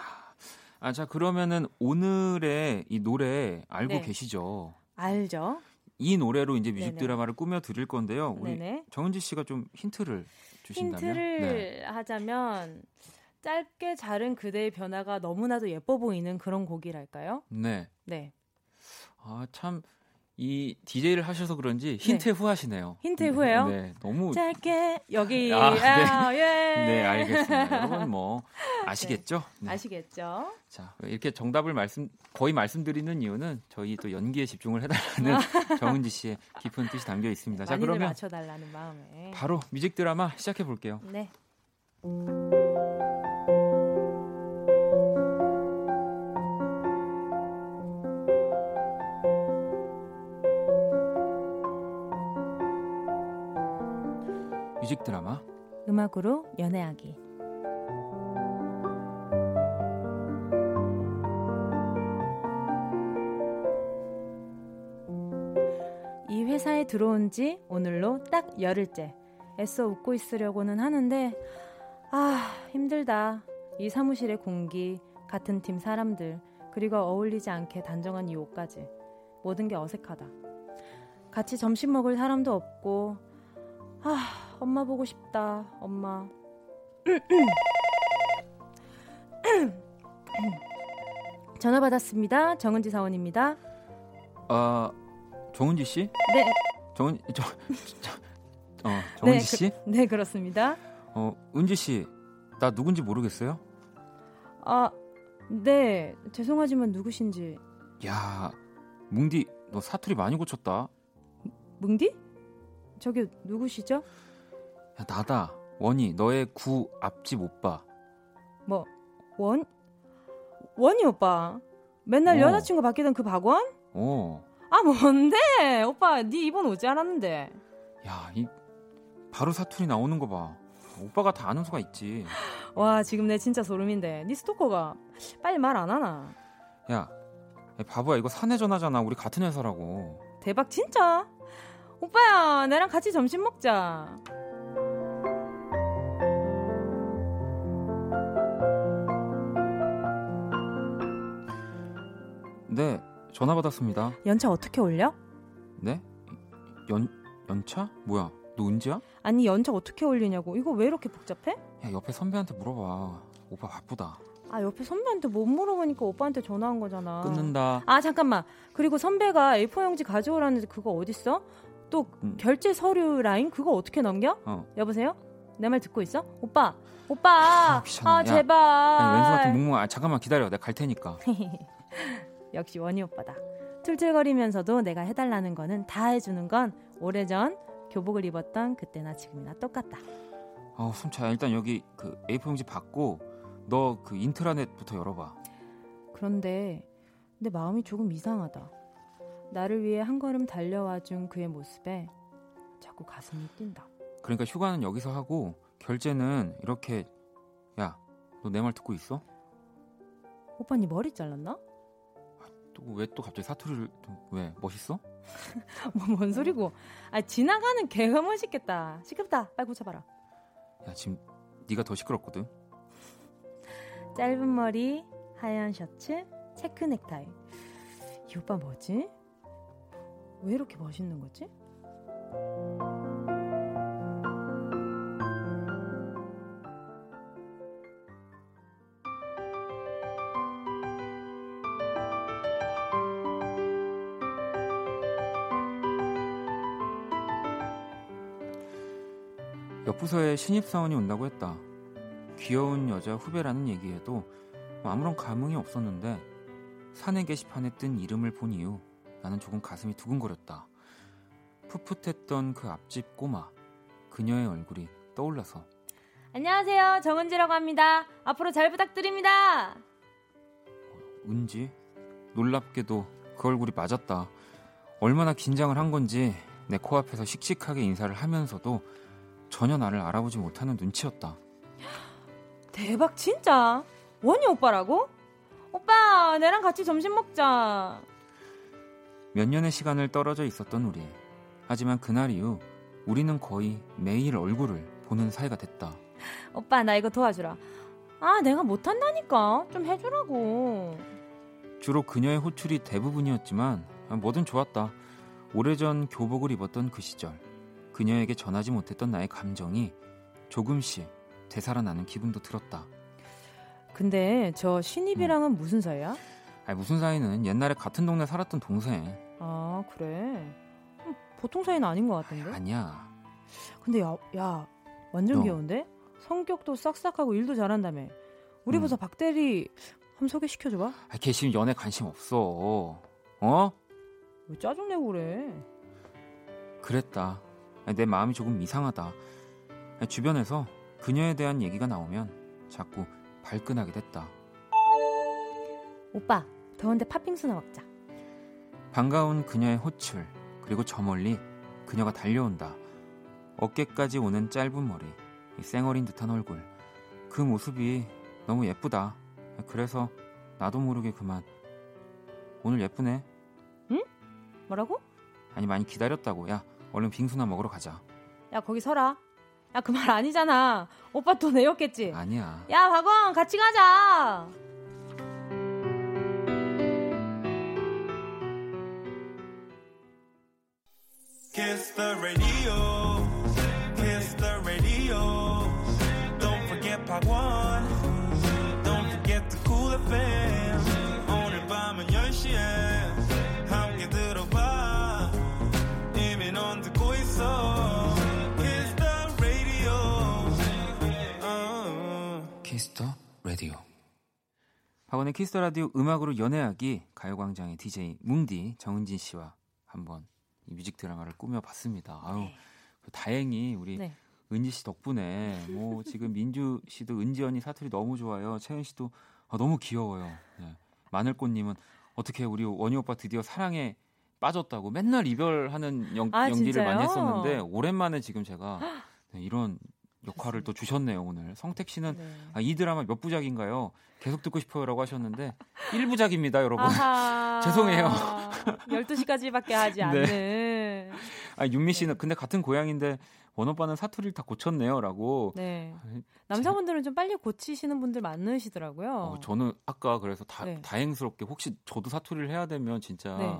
아, 자, 그러면은 오늘의 이 노래 알고 네. 계시죠? 알죠. 이 노래로 이제 뮤직 네네. 드라마를 꾸며 드릴 건데요. 우리 네네. 정은지 씨가 좀 힌트를 주신다면 힌트를 네. 하자면 짧게 자른 그대의 변화가 너무나도 예뻐 보이는 그런 곡이랄까요? 네. 네. 아, 참. 이 DJ를 하셔서 그런지 힌트 네. 후하시네요. 힌트 후에요? 네, 너무 짧게 여기 <laughs> 아, 네. 아, 예. 네, 알겠습니다. 여러분 뭐 아시겠죠? 네. 아시겠죠? 자, 이렇게 정답을 말씀 거의 말씀드리는 이유는 저희 또 연기에 집중을 해달라는 <laughs> 정은지 씨의 깊은 뜻이 담겨 있습니다. 자, 그러면 맞춰달라는 마음에 바로 뮤직 드라마 시작해 볼게요. 네. 뮤직 드라마 음악으로 연애하기 이 회사에 들어온 지 오늘로 딱 열흘째 애써 웃고 있으려고는 하는데 아 힘들다. 이 사무실의 공기, 같은 팀 사람들, 그리고 어울리지 않게 단정한 이 옷까지 모든 게 어색하다. 같이 점심 먹을 사람도 없고 아 엄마 보고 싶다. 엄마. <clears throat> 전화 받았습니다. 정은지 사원입니다. 아 정은지 씨? 네. 정은 저, 저, 어 <laughs> 정은지 네, 씨? 그, 네 그렇습니다. 어 은지 씨, 나 누군지 모르겠어요? 아, 네. 죄송하지만 누구신지. 야, 뭉디, 너 사투리 많이 고쳤다. 뭉디? 저게 누구시죠? 야, 나다. 원희, 너의 구 앞집 오빠. 뭐, 원? 원이 오빠. 맨날 어. 여자친구 바뀌던 그 박원? 어, 아, 뭔데? 오빠, 네 이번 오지 않았는데. 야, 이 바로 사투리 나오는 거 봐. 오빠가 다 아는 수가 있지. 와, 지금 내 진짜 소름인데. 네 스토커가 빨리 말 안 하나? 야, 야, 바보야, 이거 사내 전화잖아. 우리 같은 회사라고. 대박, 진짜? 오빠야, 나랑 같이 점심 먹자. 네, 전화 받았습니다. 연차 어떻게 올려? 네? 연 연차? 뭐야? 너 은지야? 아니, 연차 어떻게 올리냐고. 이거 왜 이렇게 복잡해? 야, 옆에 선배한테 물어봐. 오빠 바쁘다. 아, 옆에 선배한테 못 물어보니까 오빠한테 전화한 거잖아. 끊는다. 아 잠깐만 그리고 선배가 A4 용지 가져오라는데 그거 어딨어? 또 음. 결제 서류 라인 그거 어떻게 넘겨? 어. 여보세요? 내 말 듣고 있어? 오빠 오빠 아. 아 야, 제발 아니, 왼손 같은 묵묵. 아, 잠깐만 기다려. 내가 갈 테니까. <laughs> 역시 원희 오빠다 툴툴거리면서도 내가 해달라는 거는 다 해주는 건 오래전 교복을 입었던 그때나 지금이나 똑같다 어, 숨차. 일단 여기 그 A4 용지 받고 너 그 인트라넷부터 열어봐. 그런데 내 마음이 조금 이상하다 나를 위해 한 걸음 달려와 준 그의 모습에 자꾸 가슴이 뛴다 그러니까 휴가는 여기서 하고 결제는 이렇게 야, 너 내 말 듣고 있어? 오빠 네 머리 잘랐나? 또왜또 갑자기 사투리를 또왜 멋있어? <laughs> 뭐, 뭔 소리고? 아 지나가는 개가 멋있겠다. 시끄럽다. 빨리 고쳐봐라. 야, 지금 네가 더 시끄럽거든. 짧은 머리, 하얀 셔츠, 체크 넥타이. 이 오빠 뭐지? 왜 이렇게 멋있는 거지? 부서에 신입사원이 온다고 했다. 귀여운 여자 후배라는 얘기에도 뭐 아무런 감흥이 없었는데 사내 게시판에 뜬 이름을 본 이후 나는 조금 가슴이 두근거렸다. 풋풋했던 그 앞집 꼬마 그녀의 얼굴이 떠올라서 안녕하세요. 정은지라고 합니다. 앞으로 잘 부탁드립니다. 은지 놀랍게도 그 얼굴이 맞았다. 얼마나 긴장을 한 건지 내 코앞에서 씩씩하게 인사를 하면서도 전혀 나를 알아보지 못하는 눈치였다. 대박 진짜? 원희 오빠라고? 오빠 내랑 같이 점심 먹자. 몇 년의 시간을 떨어져 있었던 우리. 하지만 그날 이후 우리는 거의 매일 얼굴을 보는 사이가 됐다. 오빠 나 이거 도와주라. 아 내가 못한다니까 좀 해주라고. 주로 그녀의 호출이 대부분이었지만 뭐든 좋았다. 오래전 교복을 입었던 그 시절. 그녀에게 전하지 못했던 나의 감정이 조금씩 되살아나는 기분도 들었다. 근데 저 신입이랑은 무슨 사이야? 아니, 무슨 사이는 옛날에 같은 동네 살았던 동생. 아 그래. 음, 보통 사이는 아닌 것 같은데. 아니야. 근데 야, 야 완전 너. 귀여운데? 성격도 싹싹하고 일도 잘한다며. 우리 음. 부서 박대리 한번 소개시켜줘봐. 아, 걔 지금 연애 관심 없어. 어? 왜 짜증내고 그래? 그랬다. 내 마음이 조금 이상하다. 주변에서 그녀에 대한 얘기가 나오면 자꾸 발끈하게 됐다. 오빠 더운데 팥빙수나 먹자. 반가운 그녀의 호출, 그리고 저 멀리 그녀가 달려온다. 어깨까지 오는 짧은 머리, 이 쌩얼인 듯한 얼굴. 그 모습이 너무 예쁘다. 그래서 나도 모르게 그만. 오늘 예쁘네. 뭐라고? 아니 많이 기다렸다고. 야, 얼른 빙수나 먹으러 가자. 야 거기 서라. 야, 그 말 아니잖아. 오빠 돈 내었겠지? 아니야. 야, 박원, 같이 가자! Kiss the radio. Kiss the radio. Don't forget Part 1. 박원의 키스터 라디오 음악으로 연애하기 가요광장의 DJ 뭉디 정은진 씨와 한번 이 뮤직 드라마를 꾸며봤습니다. 아유 그 다행히 우리 네. 은지 씨 덕분에 뭐 지금 민주 씨도 은지 언니 사투리 너무 좋아요. 채은 씨도 아, 너무 귀여워요. 네. 마늘꽃님은 어떻게 우리 원희 오빠 드디어 사랑에 빠졌다고 맨날 이별하는 연, 아, 연기를 진짜요? 많이 했었는데 오랜만에 지금 제가 네, 이런 역할을 또 주셨네요 오늘. 성택 씨는 네. 아, 이 드라마 몇 부작인가요? 계속 듣고 싶어요라고 하셨는데 1부작입니다, 여러분. <laughs> 죄송해요. 12시까지밖에 하지 <laughs> 네. 않는. 아, 윤미 씨는 근데 같은 고향인데 원 오빠는 사투리를 다 고쳤네요라고. 네. 아, 남자분들은 좀 빨리 고치시는 분들 많으시더라고요. 어, 저는 아까 그래서 다, 네. 다행스럽게 혹시 저도 사투리를 해야 되면 진짜 네.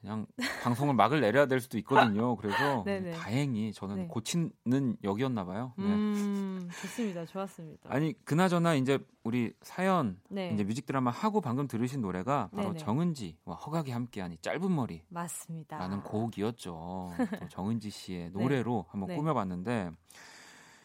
그냥 방송을 막을 내려야 될 수도 있거든요. 그래서 네네. <laughs> 다행히 저는 네. 고치는 역이었나 봐요. 네. 음, 좋습니다. 좋았습니다. 아니 그나저나 이제 우리 사연 네. 이제 뮤직 드라마 하고 방금 들으신 노래가 바로 네네. 정은지와 허각이 함께한 이 짧은 머리 맞습니다. 라는 곡이었죠. 또 <laughs> 정은지 씨의 노래로 한번 네. 꾸며봤는데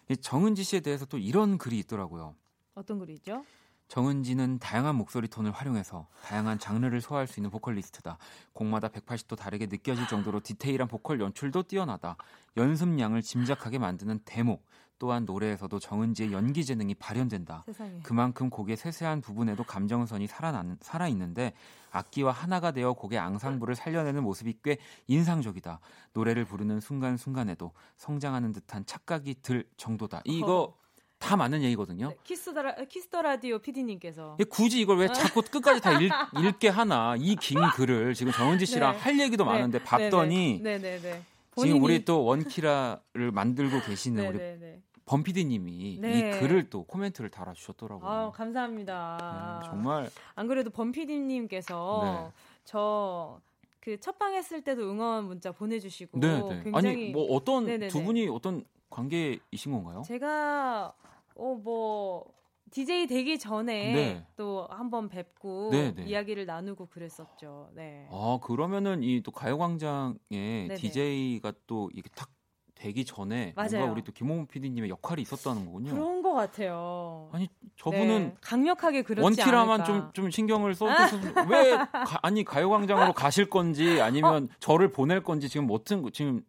이 정은지 씨에 대해서 또 이런 글이 있더라고요. 어떤 글이죠? 정은지는 다양한 목소리 톤을 활용해서 다양한 장르를 소화할 수 있는 보컬리스트다. 곡마다 180도 다르게 느껴질 정도로 디테일한 보컬 연출도 뛰어나다. 연습량을 짐작하게 만드는 대목. 또한 노래에서도 정은지의 연기 재능이 발현된다. 세상에. 그만큼 곡의 세세한 부분에도 감정선이 살아나는, 살아있는데 악기와 하나가 되어 곡의 앙상블을 살려내는 모습이 꽤 인상적이다. 노래를 부르는 순간순간에도 성장하는 듯한 착각이 들 정도다. 이거 다 맞는 얘기거든요. 네, Kiss the Ra, Kiss the Radio PD님께서 얘 굳이 이걸 아. 왜 자꾸 끝까지 다 읽, <laughs> 읽게 하나 이 긴 글을 지금 정은지 씨랑 네. 할 얘기도 많은데 봤더니 네네네. 지금 우리 또 원키라를 만들고 계시는 우리. 범피디님이 네. 이 글을 또 코멘트를 달아주셨더라고요. 아 감사합니다. 네, 정말 안 그래도 범피디님께서 네. 저그 첫방 했을 때도 응원 문자 보내주시고 네, 네. 굉장히 아니 뭐 어떤 네네네. 두 분이 어떤 관계이신 건가요? 제가 어 뭐 DJ 되기 전에 네. 또 한번 뵙고 네, 네. 이야기를 나누고 그랬었죠. 네. 아 그러면은 이 또 가요광장에 네네. DJ가 또 이게 탁 되기 전에 뭔가 맞아요. 우리 또 김홍훈 PD님의 역할이 있었다는 거군요. 그런 것 같아요. 아니 저분은 네, 강력하게 그렇지 원키라만 않을까. 좀, 좀 신경을 써주셔서 왜 가- 아니 가요광장으로 가실 건지 아니면 <laughs> 저를 보낼 건지 지금 어떤 거- 지금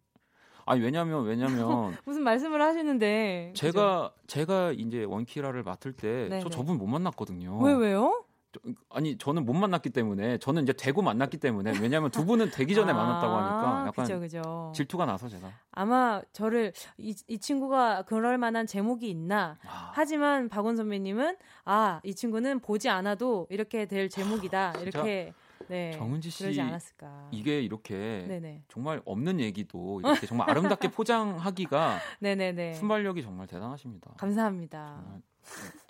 아니 왜냐면 왜냐면 <laughs> 무슨 말씀을 하시는데 제가 제가 이제 원키라를 맡을 때. 저 저분 못 만났거든요. 왜 왜요? 저- 아니 저는 못 만났기 때문에 저는 이제 되고 만났기 때문에 왜냐면 두 분은 되기 전에 <laughs> 만났다고 하니까 약간 아, 그죠 그죠. 질투가 나서 제가 아마 저를 이, 이 친구가 그럴 만한 제목이 있나 아, 하지만 박원 선배님은 아 이 친구는 보지 않아도 이렇게 될 제목이다 진짜 이렇게 네 정은지 씨 그러지 않았을까 이게 이렇게 네네 정말 없는 얘기도 이렇게 정말 아름답게 <laughs> 포장하기가 네네네 순발력이 정말 대단하십니다. 감사합니다 정말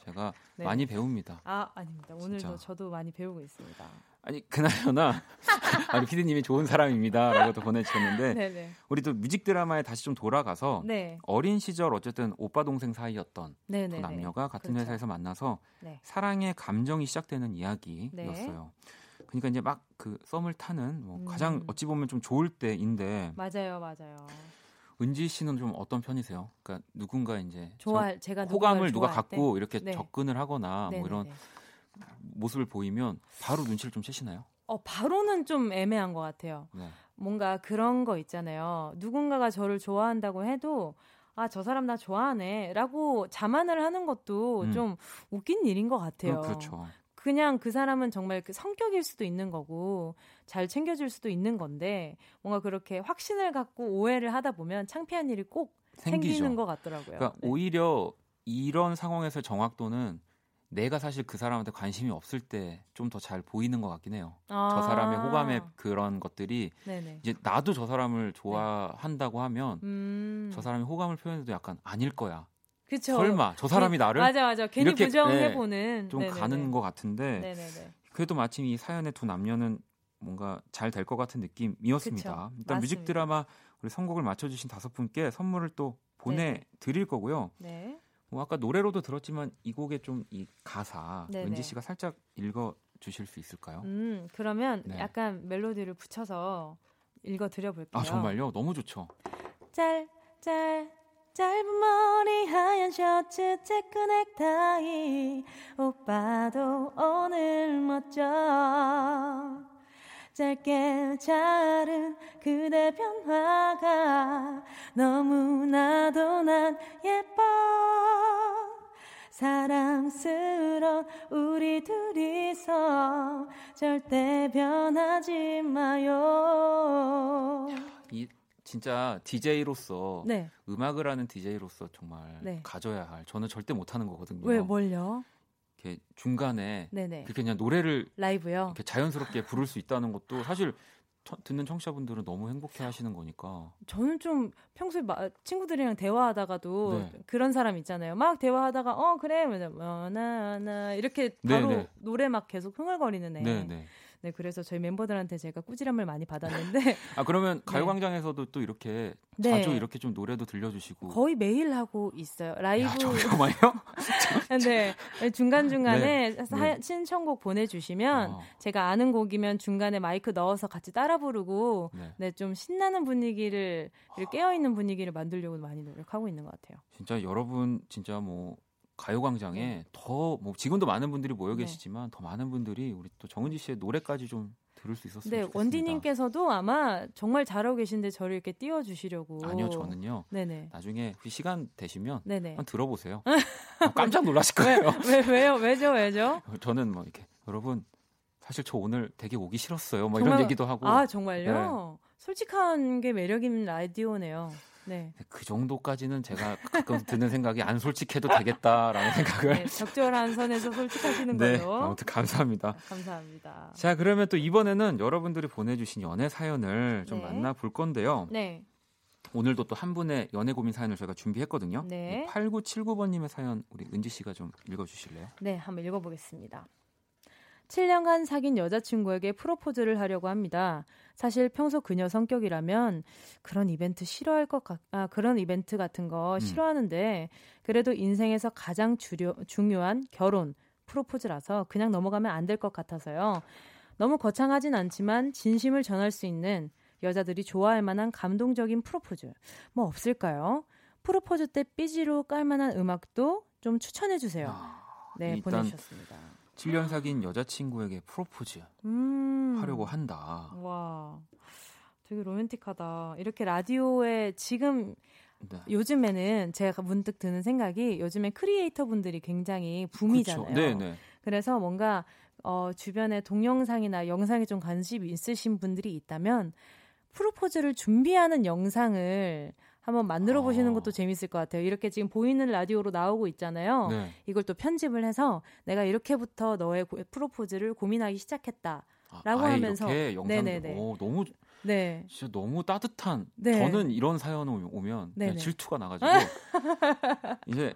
제가 네. 많이 배웁니다. 아 아닙니다 오늘도. 저도 많이 배우고 있습니다 아니 그나저나 <laughs> 아니 피디님이 좋은 사람입니다라고 또 보내주셨는데 네네 우리 또 뮤직 드라마에 다시 좀 돌아가서 네 어린 시절 어쨌든 오빠 동생 사이였던 두 남녀가 같은 그렇죠. 회사에서 만나서 네. 사랑의 감정이 시작되는 이야기였어요. 그러니까 이제 막 그 썸을 타는 뭐 음. 가장 어찌 보면 좀 좋을 때인데 맞아요 맞아요 은지 씨는 좀 어떤 편이세요? 그러니까 누군가 이제 좋아 제가 저- 호감을 누가 좋아할 때? 갖고 이렇게 네. 접근을 하거나 뭐 이런 네네네. 모습을 보이면 바로 눈치를 좀 채시나요? 어 바로는 좀 애매한 것 같아요 네. 뭔가 그런 거 있잖아요. 누군가가 저를 좋아한다고 해도 아, 저 사람 나 좋아하네. 라고 자만을 하는 것도 음. 좀 웃긴 일인 것 같아요. 그- 그렇죠. 그냥 그 사람은 정말 그 성격일 수도 있는 거고 잘 챙겨줄 수도 있는 건데 뭔가 그렇게 확신을 갖고 오해를 하다 보면 창피한 일이 꼭 생기죠. 생기는 것 같더라고요. 그러니까 네. 오히려 이런 상황에서 정확도는 내가 사실 그 사람한테 관심이 없을 때 좀 더 잘 보이는 것 같긴 해요. 아. 저 사람의 호감의 그런 것들이 네네. 이제 나도 저 사람을 좋아한다고 하면 음. 저 사람이 호감을 표현해도 약간 아닐 거야. 그쵸. 설마 저 사람이 나를 맞아 맞아. 괜히 부정해 네, 보는 좀 가는 것 같은데 네네네. 그래도 마침 이 사연의 두 남녀는 뭔가 잘 될 것 같은 느낌이었습니다. 그쵸. 일단 뮤직 맞습니다. 드라마 우리 선곡을 맞춰주신 다섯 분께 선물을 또 보내드릴 거고요. 네. 뭐 아까 노래로도 들었지만 이 곡의 좀 이 가사 네네. 은지 씨가 살짝 읽어 주실 수 있을까요? 음 그러면 네. 약간 멜로디를 붙여서 읽어 드려볼게요. 아 정말요? 너무 좋죠. 짤, 짤, 짧은 머리 하얀 셔츠 체크 넥타이. 오빠도 오늘 멋져. 짧게 자른 그대 변화가 너무나도 난 예뻐. 사랑스러운 우리 둘이서 절대 변하지 마요. 이 진짜 DJ로서 네. 음악을 하는 DJ로서 정말 네. 가져야 할 저는 절대 못 하는 거거든요. 왜 뭘요? 이렇게 중간에 네네. 그렇게 그냥 노래를 라이브요. 이렇게 자연스럽게 부를 수 있다는 것도 사실 처- 듣는 청취자분들은 너무 행복해 하시는 거니까. 저는 좀 평소에 마- 친구들이랑 대화하다가도 네. 그런 사람 있잖아요. 막 대화하다가 어 그래 뭐나나 이렇게 바로 네, 네. 노래 막 계속 흥얼거리는 애. 네, 네. 네, 그래서 저희 멤버들한테 제가 꾸지람을 많이 받았는데 <laughs> 아 그러면 가요광장에서도 또 이렇게 네. 자주 이렇게 좀 노래도 들려주시고. 거의 매일 하고 있어요. 라이브. 야, 정말요? <laughs> 네, 중간 중간에 네. 신청곡 보내주시면 어, 제가 아는 곡이면 중간에 마이크 넣어서 같이 따라 부르고 네. 네, 좀 신나는 분위기를 깨어 있는 분위기를 만들려고 많이 노력하고 있는 것 같아요. 진짜 여러분 진짜 뭐 가요광장에 네. 더뭐 지금도 많은 분들이 모여 네. 계시지만 더 많은 분들이 우리 또 정은지 씨의 노래까지 좀 들을 수 있었으면 네, 좋겠습니다. 원디님께서도 아마 정말 잘하고 계신데 저를 이렇게 띄워주시려고. 아니요 저는요 네네. 나중에 혹시 시간 되시면 네네. 한번 들어보세요. 아, <laughs> 깜짝 놀라실 거예요. 왜, 왜요? 왜죠? 왜죠? <laughs> 저는 뭐 이렇게 여러분 사실 저 오늘 되게 오기 싫었어요. 뭐 정말- 이런 얘기도 하고 아, 정말요? 네. 솔직한 게 매력인 라디오네요. 네. 그 정도까지는 제가 가끔 드는 생각이 안 솔직해도 되겠다라는 생각을 네, 적절한 선에서 솔직하시는 네, 걸로. 아무튼 감사합니다. 감사합니다. 자 그러면 또 이번에는 여러분들이 보내주신 연애 사연을 좀 네. 만나볼 건데요. 네. 오늘도 또 한 분의 연애 고민 사연을 저희가 준비했거든요. 네. 8979번님의 사연 우리 은지 씨가 좀 읽어주실래요? 네, 한번 읽어보겠습니다. 7년간 사귄 여자친구에게 프로포즈를 하려고 합니다. 사실 평소 그녀 성격이라면 그런 이벤트 싫어할 것 같, 아, 그런 이벤트 같은 거 음. 싫어하는데 그래도 인생에서 가장 주려, 중요한 결혼, 프로포즈라서 그냥 넘어가면 안 될 것 같아서요. 너무 거창하진 않지만 진심을 전할 수 있는 여자들이 좋아할 만한 감동적인 프로포즈. 뭐 없을까요? 프로포즈 때 BG로 깔 만한 음악도 좀 추천해 주세요. 네, 일단 보내주셨습니다. 7년 사귄 여자친구에게 프로포즈 음. 하려고 한다. 와, 되게 로맨틱하다. 이렇게 라디오에 지금 네. 요즘에는 제가 문득 드는 생각이 요즘에 크리에이터 분들이 굉장히 붐이잖아요. 네, 네. 그래서 뭔가 어, 주변에 동영상이나 영상에 좀 관심이 있으신 분들이 있다면 프로포즈를 준비하는 영상을 한번 만들어 보시는 아. 것도 재밌을 것 같아요. 이렇게 지금 보이는 라디오로 나오고 있잖아요. 네. 이걸 또 편집을 해서 내가 이렇게부터 너의 고- 프로포즈를 고민하기 시작했다. 아, 라고 아예 하면서 네네네. 오, 너무 네. 진짜 너무 따뜻한. 네. 저는 이런 사연 오- 오면. 질투가 나가지고 <laughs> 이제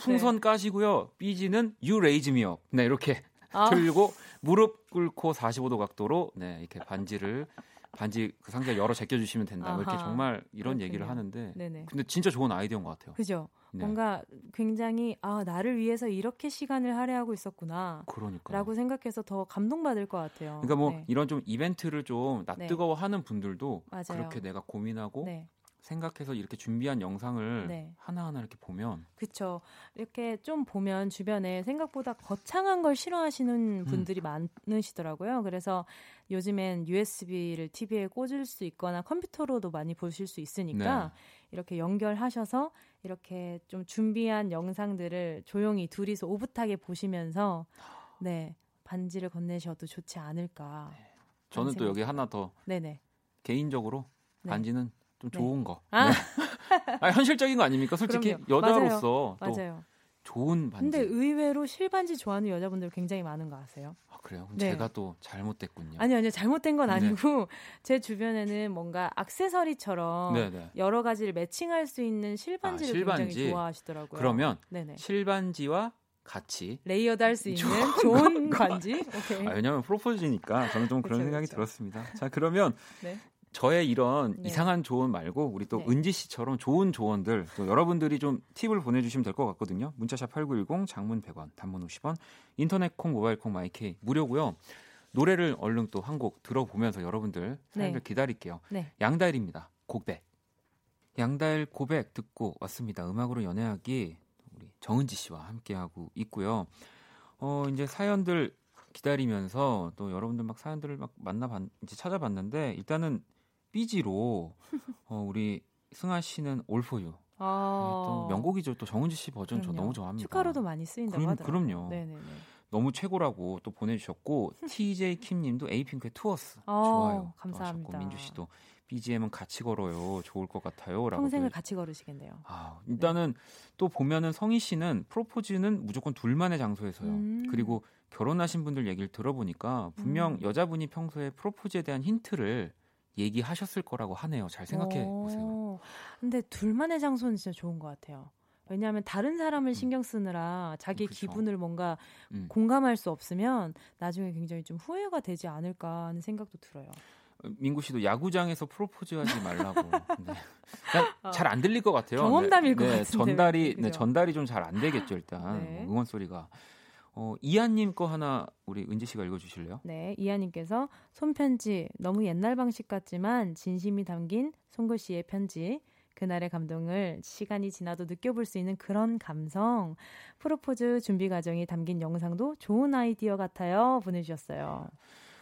풍선 까시고요. 삐지는 Raise Me Up. 네 이렇게 아, 틀고 무릎 꿇고 45도 각도로 네 이렇게 반지를 반지 그 상자 열어 제껴주시면 된다. 뭐 이렇게. 정말 이런 그렇군요. 얘기를 하는데 네네. 근데 진짜 좋은 아이디어인 것 같아요. 그죠? 네. 뭔가 굉장히 아 나를 위해서 이렇게 시간을 할애하고 있었구나. 그러니까. 라고 생각해서 더 감동받을 것 같아요. 그러니까 뭐 네. 이런 좀 이벤트를 좀 네. 낯뜨거워하는 분들도 맞아요. 그렇게 내가 고민하고 네. 생각해서 이렇게 준비한 영상을 네. 하나하나 이렇게 보면 그쵸. 이렇게 좀 보면 주변에 생각보다 거창한 걸 음. 싫어하시는 분들이 많으시더라고요. 그래서 요즘엔 USB를 TV에 꽂을 수 있거나 컴퓨터로도 많이 보실 수 있으니까 네. 이렇게 연결하셔서 이렇게 좀 준비한 영상들을 조용히 둘이서 오붓하게 보시면서 네. 반지를 건네셔도 좋지 않을까. 저는 또. 여기 하나 더 네네. 개인적으로 네. 반지는 좀 네. 좋은 거. 아. 네. 아니, 현실적인 거 아닙니까? 솔직히 그럼요. 여자로서 또 맞아요. 좋은 반지. 근데 의외로 실반지 좋아하는 여자분들 굉장히 많은 거 아세요? 아, 그래요? 그럼 네. 제가 또 잘못됐군요. 아니요, 아니요. 잘못된 건 네. 아니고 <laughs> 제 주변에는 뭔가 액세서리처럼 네네. 여러 가지를 매칭할 수 있는 실반지를 아, 실반지. 굉장히 좋아하시더라고요. 그러면 네네. 실반지와 같이 layered 할 수 있는 좋은 <laughs> 좋은 반지. <laughs> 오케이. 아, 왜냐하면 프로포즈니까 저는 좀 그런 그쵸, 생각이 그쵸. 들었습니다. 자 그러면 네. 저의 이런 네. 이상한 조언 말고 우리 또 네. 은지 씨처럼 좋은 조언들 또 여러분들이 좀 팁을 보내주시면 될 것 같거든요. 문자샵 8910 장문 100원 단문 50원 인터넷 콩 모바일 콩 my K 무료고요. 노래를 얼른 또 한 곡 들어보면서 여러분들 사연들 네. 기다릴게요. 네. 양다일입니다. 고백. 양다일 고백 듣고 왔습니다. 음악으로 연애하기 우리 정은지 씨와 함께하고 있고요. 어 이제 사연들 기다리면서 또 여러분들 막 사연들을 막 만나봤 이제 찾아봤는데 일단은 BG로 어 우리 승아 씨는 All For You 아, 또 명곡이죠. 또 정은지 씨 버전 저 그럼요. 너무 좋아합니다. 축가로도 많이 쓰인다고 그럼- 하더라고요. 그럼요. 네네네. 너무 최고라고 또 보내주셨고 <laughs> TJ Kim님도 에이핑크의 To Us 어, 좋아요. 또 감사합니다. 하셨고, 민주 씨도 BGM은 같이 걸어요. 좋을 것 같아요 라고. 평생을 같이 걸으시겠네요. 아, 일단은 또 보면은 성희 씨는 프로포즈는 무조건 둘만의 장소에서요. 음. 그리고 결혼하신 분들 얘기를 들어보니까 분명 음. 여자분이 평소에 프로포즈에 대한 힌트를 얘기하셨을 거라고 하네요. 잘 생각해 보세요. 오, 근데 둘만의 장소는 진짜 좋은 것 같아요. 왜냐하면 다른 사람을 신경 쓰느라 자기 음. 그쵸. 기분을 뭔가 음. 공감할 수 없으면 나중에 굉장히 좀 후회가 되지 않을까 하는 생각도 들어요. 민구 씨도 야구장에서 프로포즈하지 말라고. <laughs> 네. 어. 잘안 들릴 것 같아요. 경험담일 것 네, 같은데, 전달이 그죠? 네, 전달이 좀 잘 안 되겠죠 일단 네. 응원 소리가. 어, 이한님 거 하나 우리 은지 씨가 읽어주실래요? 네, 이하님께서 손편지 너무 옛날 방식 같지만 진심이 담긴 송글 씨의 편지. 그날의 감동을 시간이 지나도 느껴볼 수 있는 그런 감성. 프로포즈 준비 과정이 담긴 영상도 좋은 아이디어 같아요. 보내주셨어요.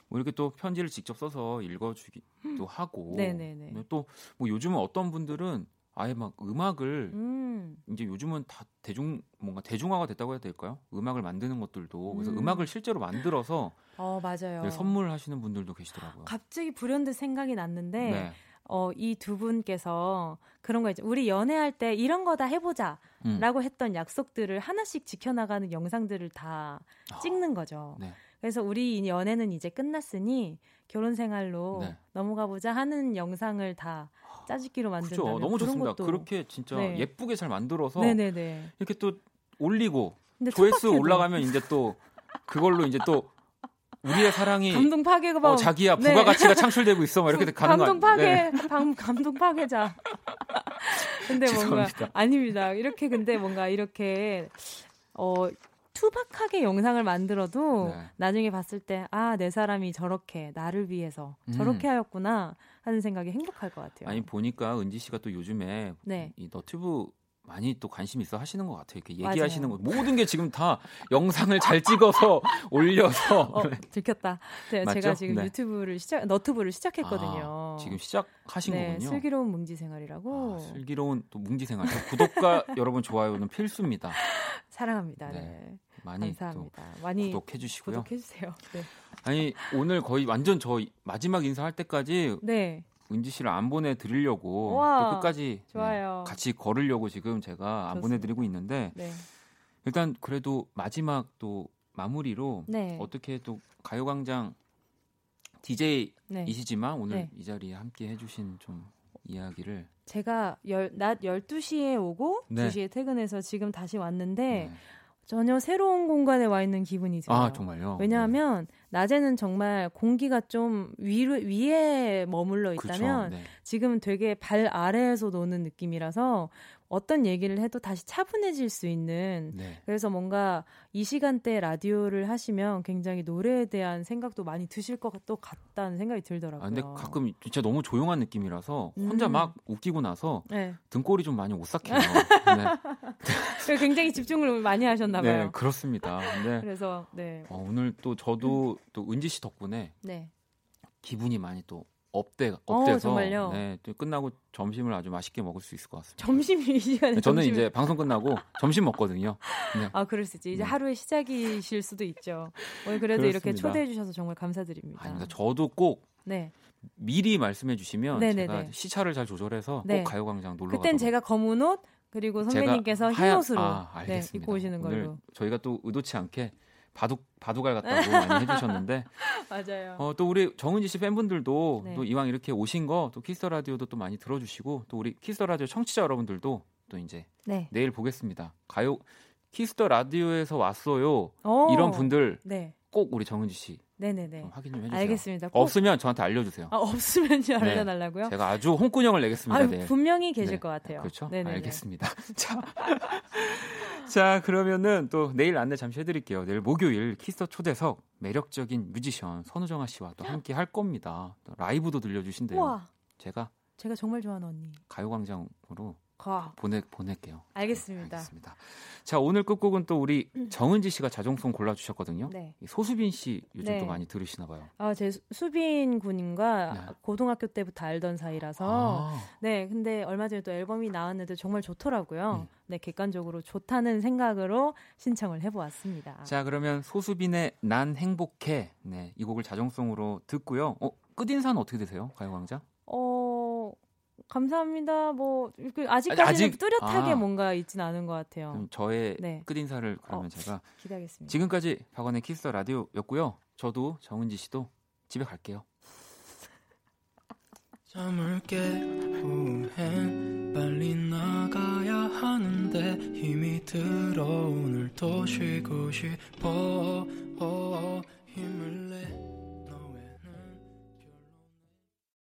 뭐 이렇게 또 편지를 직접 써서 읽어주기도 하고. 네네네. 또 뭐 요즘은 어떤 분들은 아예 막 음악을 음, 이제 요즘은 다 대중 뭔가 대중화가 됐다고 해야 될까요? 음악을 만드는 것들도 그래서 음. 음. 악을 실제로 만들어서 어 맞아요. 네, 선물하시는 분들도 계시더라고요. 갑자기 불현듯 생각이 났는데 네. 어, 이 두 분께서 그런 거 있죠. 우리 연애할 때 이런 거 다 해보자. 음. 라고 했던 약속들을 하나씩 지켜나가는 영상들을 다 아, 찍는 거죠. 네. 그래서 우리 이 연애는 이제 끝났으니 결혼 생활로 네. 넘어가 보자 하는 영상을 다 짜집기로 만든다면 그죠. 너무 좋습니다. 것도 그렇게 진짜 네. 예쁘게 잘 만들어서 네네네. 이렇게 또 올리고 조회수 올라가면 이제 또 그걸로 이제 또 우리의 사랑이 감동 파괴가 어, 자기야 네. 부가 가치가 창출되고 있어 막 이렇게 <laughs> 가는 감동 거 네. 파괴, 감, 감동 파괴자. <laughs> 근데 뭔가 죄송합니다. 아닙니다. 이렇게 근데 뭔가 이렇게 어 투박하게 영상을 만들어도 네. 나중에 봤을 때 아 내 사람이 저렇게 나를 위해서 음. 저렇게 하였구나 하는 생각이 행복할 것 같아요. 아니 보니까 은지 씨가 또 요즘에 네. 이 너튜브 많이 또 관심 있어 하시는 것 같아요. 이렇게 맞아요. 얘기하시는 거 모든 게 지금 다 영상을 잘 찍어서 <laughs> 올려서 <laughs> 어, 들켰다. 네? 제가 지금 네. 유튜브를 시작, 너튜브를 시작했거든요. 아, 지금 시작하신 네, 거군요. 슬기로운 뭉지 생활이라고 아, 슬기로운 또 뭉지 생활. 저 구독과 <laughs> 여러분 좋아요는 필수입니다. 사랑합니다. 네. 네. 많이 감사합니다. 많이 또 구독해 주시고요. 구독해 주세요. <laughs> 네. 아니 오늘 거의 완전 저 마지막 인사할 때까지 네. 은지 씨를 안 보내드리려고 우와, 또 끝까지 네, 좋아요. 같이 걸으려고 지금 제가 안 좋습니다. 보내드리고 있는데 네. 일단 그래도 마지막 또 마무리로 네. 어떻게 또 가요광장 DJ이시지만 네. 오늘 네. 이 자리에 함께 해주신 좀 이야기를 제가 열, 낮 12시에 오고 네. 2시에 퇴근해서 지금 다시 왔는데 네. 전혀 새로운 공간에 와 있는 기분이 들어요. 아 정말요? 왜냐하면 낮에는 정말 공기가 좀 위로, 위에 머물러 네. 그쵸, 있다면 네. 지금은 되게 발 아래에서 노는 느낌이라서 어떤 얘기를 해도 다시 차분해질 수 있는 네. 그래서 뭔가 이 시간대 라디오를 하시면 굉장히 노래에 대한 생각도 많이 드실 것 같- 같다는 생각이 들더라고요. 아, 근데 가끔 진짜 너무 조용한 느낌이라서 혼자 음. 막 웃기고 나서 네. 등골이 좀 많이 오싹해요. <laughs> 네. 굉장히 집중을 많이 하셨나 봐요. 네, 그렇습니다. 근데 그래서 네. 어, 오늘 또 저도 또 은지 씨 덕분에 네. 기분이 많이 또 up돼 어, up돼서 정말요? 네, 또 끝나고 점심을 아주 맛있게 먹을 수 있을 것 같습니다. 점심 이 시간에 네, 저는 점심을- 이제 방송 끝나고 점심 먹거든요. 네. 아 그럴 수 있지. 이제 네. 하루의 시작이실 수도 있죠. 오늘 그래도 이렇게 그렇습니다. 초대해 주셔서 정말 감사드립니다. 아닙니다. 저도 꼭 네. 미리 말씀해 주시면 네네네. 제가 시차를 잘 조절해서 네. 꼭 가요광장 놀러 그땐 가도록 제가 검은 옷, 그리고 선배님께서 하얀- 흰옷으로 아, 네. 입고 오시는 걸로. 저희가 또 의도치 않게 바둑 바둑알 같다고 <laughs> 많이 해주셨는데 맞아요. 어, 또 우리 정은지 씨 팬분들도 네. 또 이왕 이렇게 오신 거 또 Kiss the Radio도 또 많이 들어주시고 또 우리 Kiss the Radio 청취자 여러분들도 또 이제 네. 내일 보겠습니다. 가요 Kiss the Radio에서 왔어요. 오. 이런 분들 네. 꼭 우리 정은지 씨 네네네. 어, 확인 좀 해주세요. 알겠습니다. 꼭- 없으면 저한테 알려주세요. 아, 없으면요 네. 알려달라고요? 제가 아주 혼구멍을 내겠습니다. 아유, 내일. 분명히 계실 네. 것 같아요. 그렇죠? 네네네. 알겠습니다. <laughs> 자, <laughs> 자 그러면은 또 내일 안내 잠시 해드릴게요. 내일 목요일 Kiss the 초대석 매력적인 뮤지션 선우정아 씨와 또 함께 할 겁니다. 또 라이브도 들려주신대요. 우와, 제가 제가 정말 좋아하는 언니. 가요광장으로 가. 보내 보낼게요. 알겠습니다. 알겠습니다. 자 오늘 끝곡은 또 우리 정은지 씨가 자정송 골라주셨거든요. 네. 이 소수빈 씨 요즘 네. 또 많이 들으시나 봐요. 아, 제 수- 수빈 군인과 네. 고등학교 때부터 알던 사이라서 아, 네, 근데 얼마 전에 또 앨범이 나왔는데 정말 좋더라고요. 음. 네, 객관적으로 좋다는 생각으로 신청을 해보았습니다. 자 그러면 소수빈의 난 행복해 네, 이 곡을 자정송으로 듣고요. 어, 끝인사는 어떻게 되세요? 가요광장? 어, 감사합니다. 뭐그 아직까지는 아직- 뚜렷하게 아. 뭔가 있진 않은 것 같아요. 그럼 저의 네. 끝인사를 그러면 어. 제가 기대하겠습니다. 지금까지 박원의 키스 더 라디오였고요. 저도 정은지 씨도 집에 갈게요. <laughs> 잠을 깨 후엔 빨리 나가야 하는데 힘이 들어 오늘도 쉬고 싶어 어, 힘을 내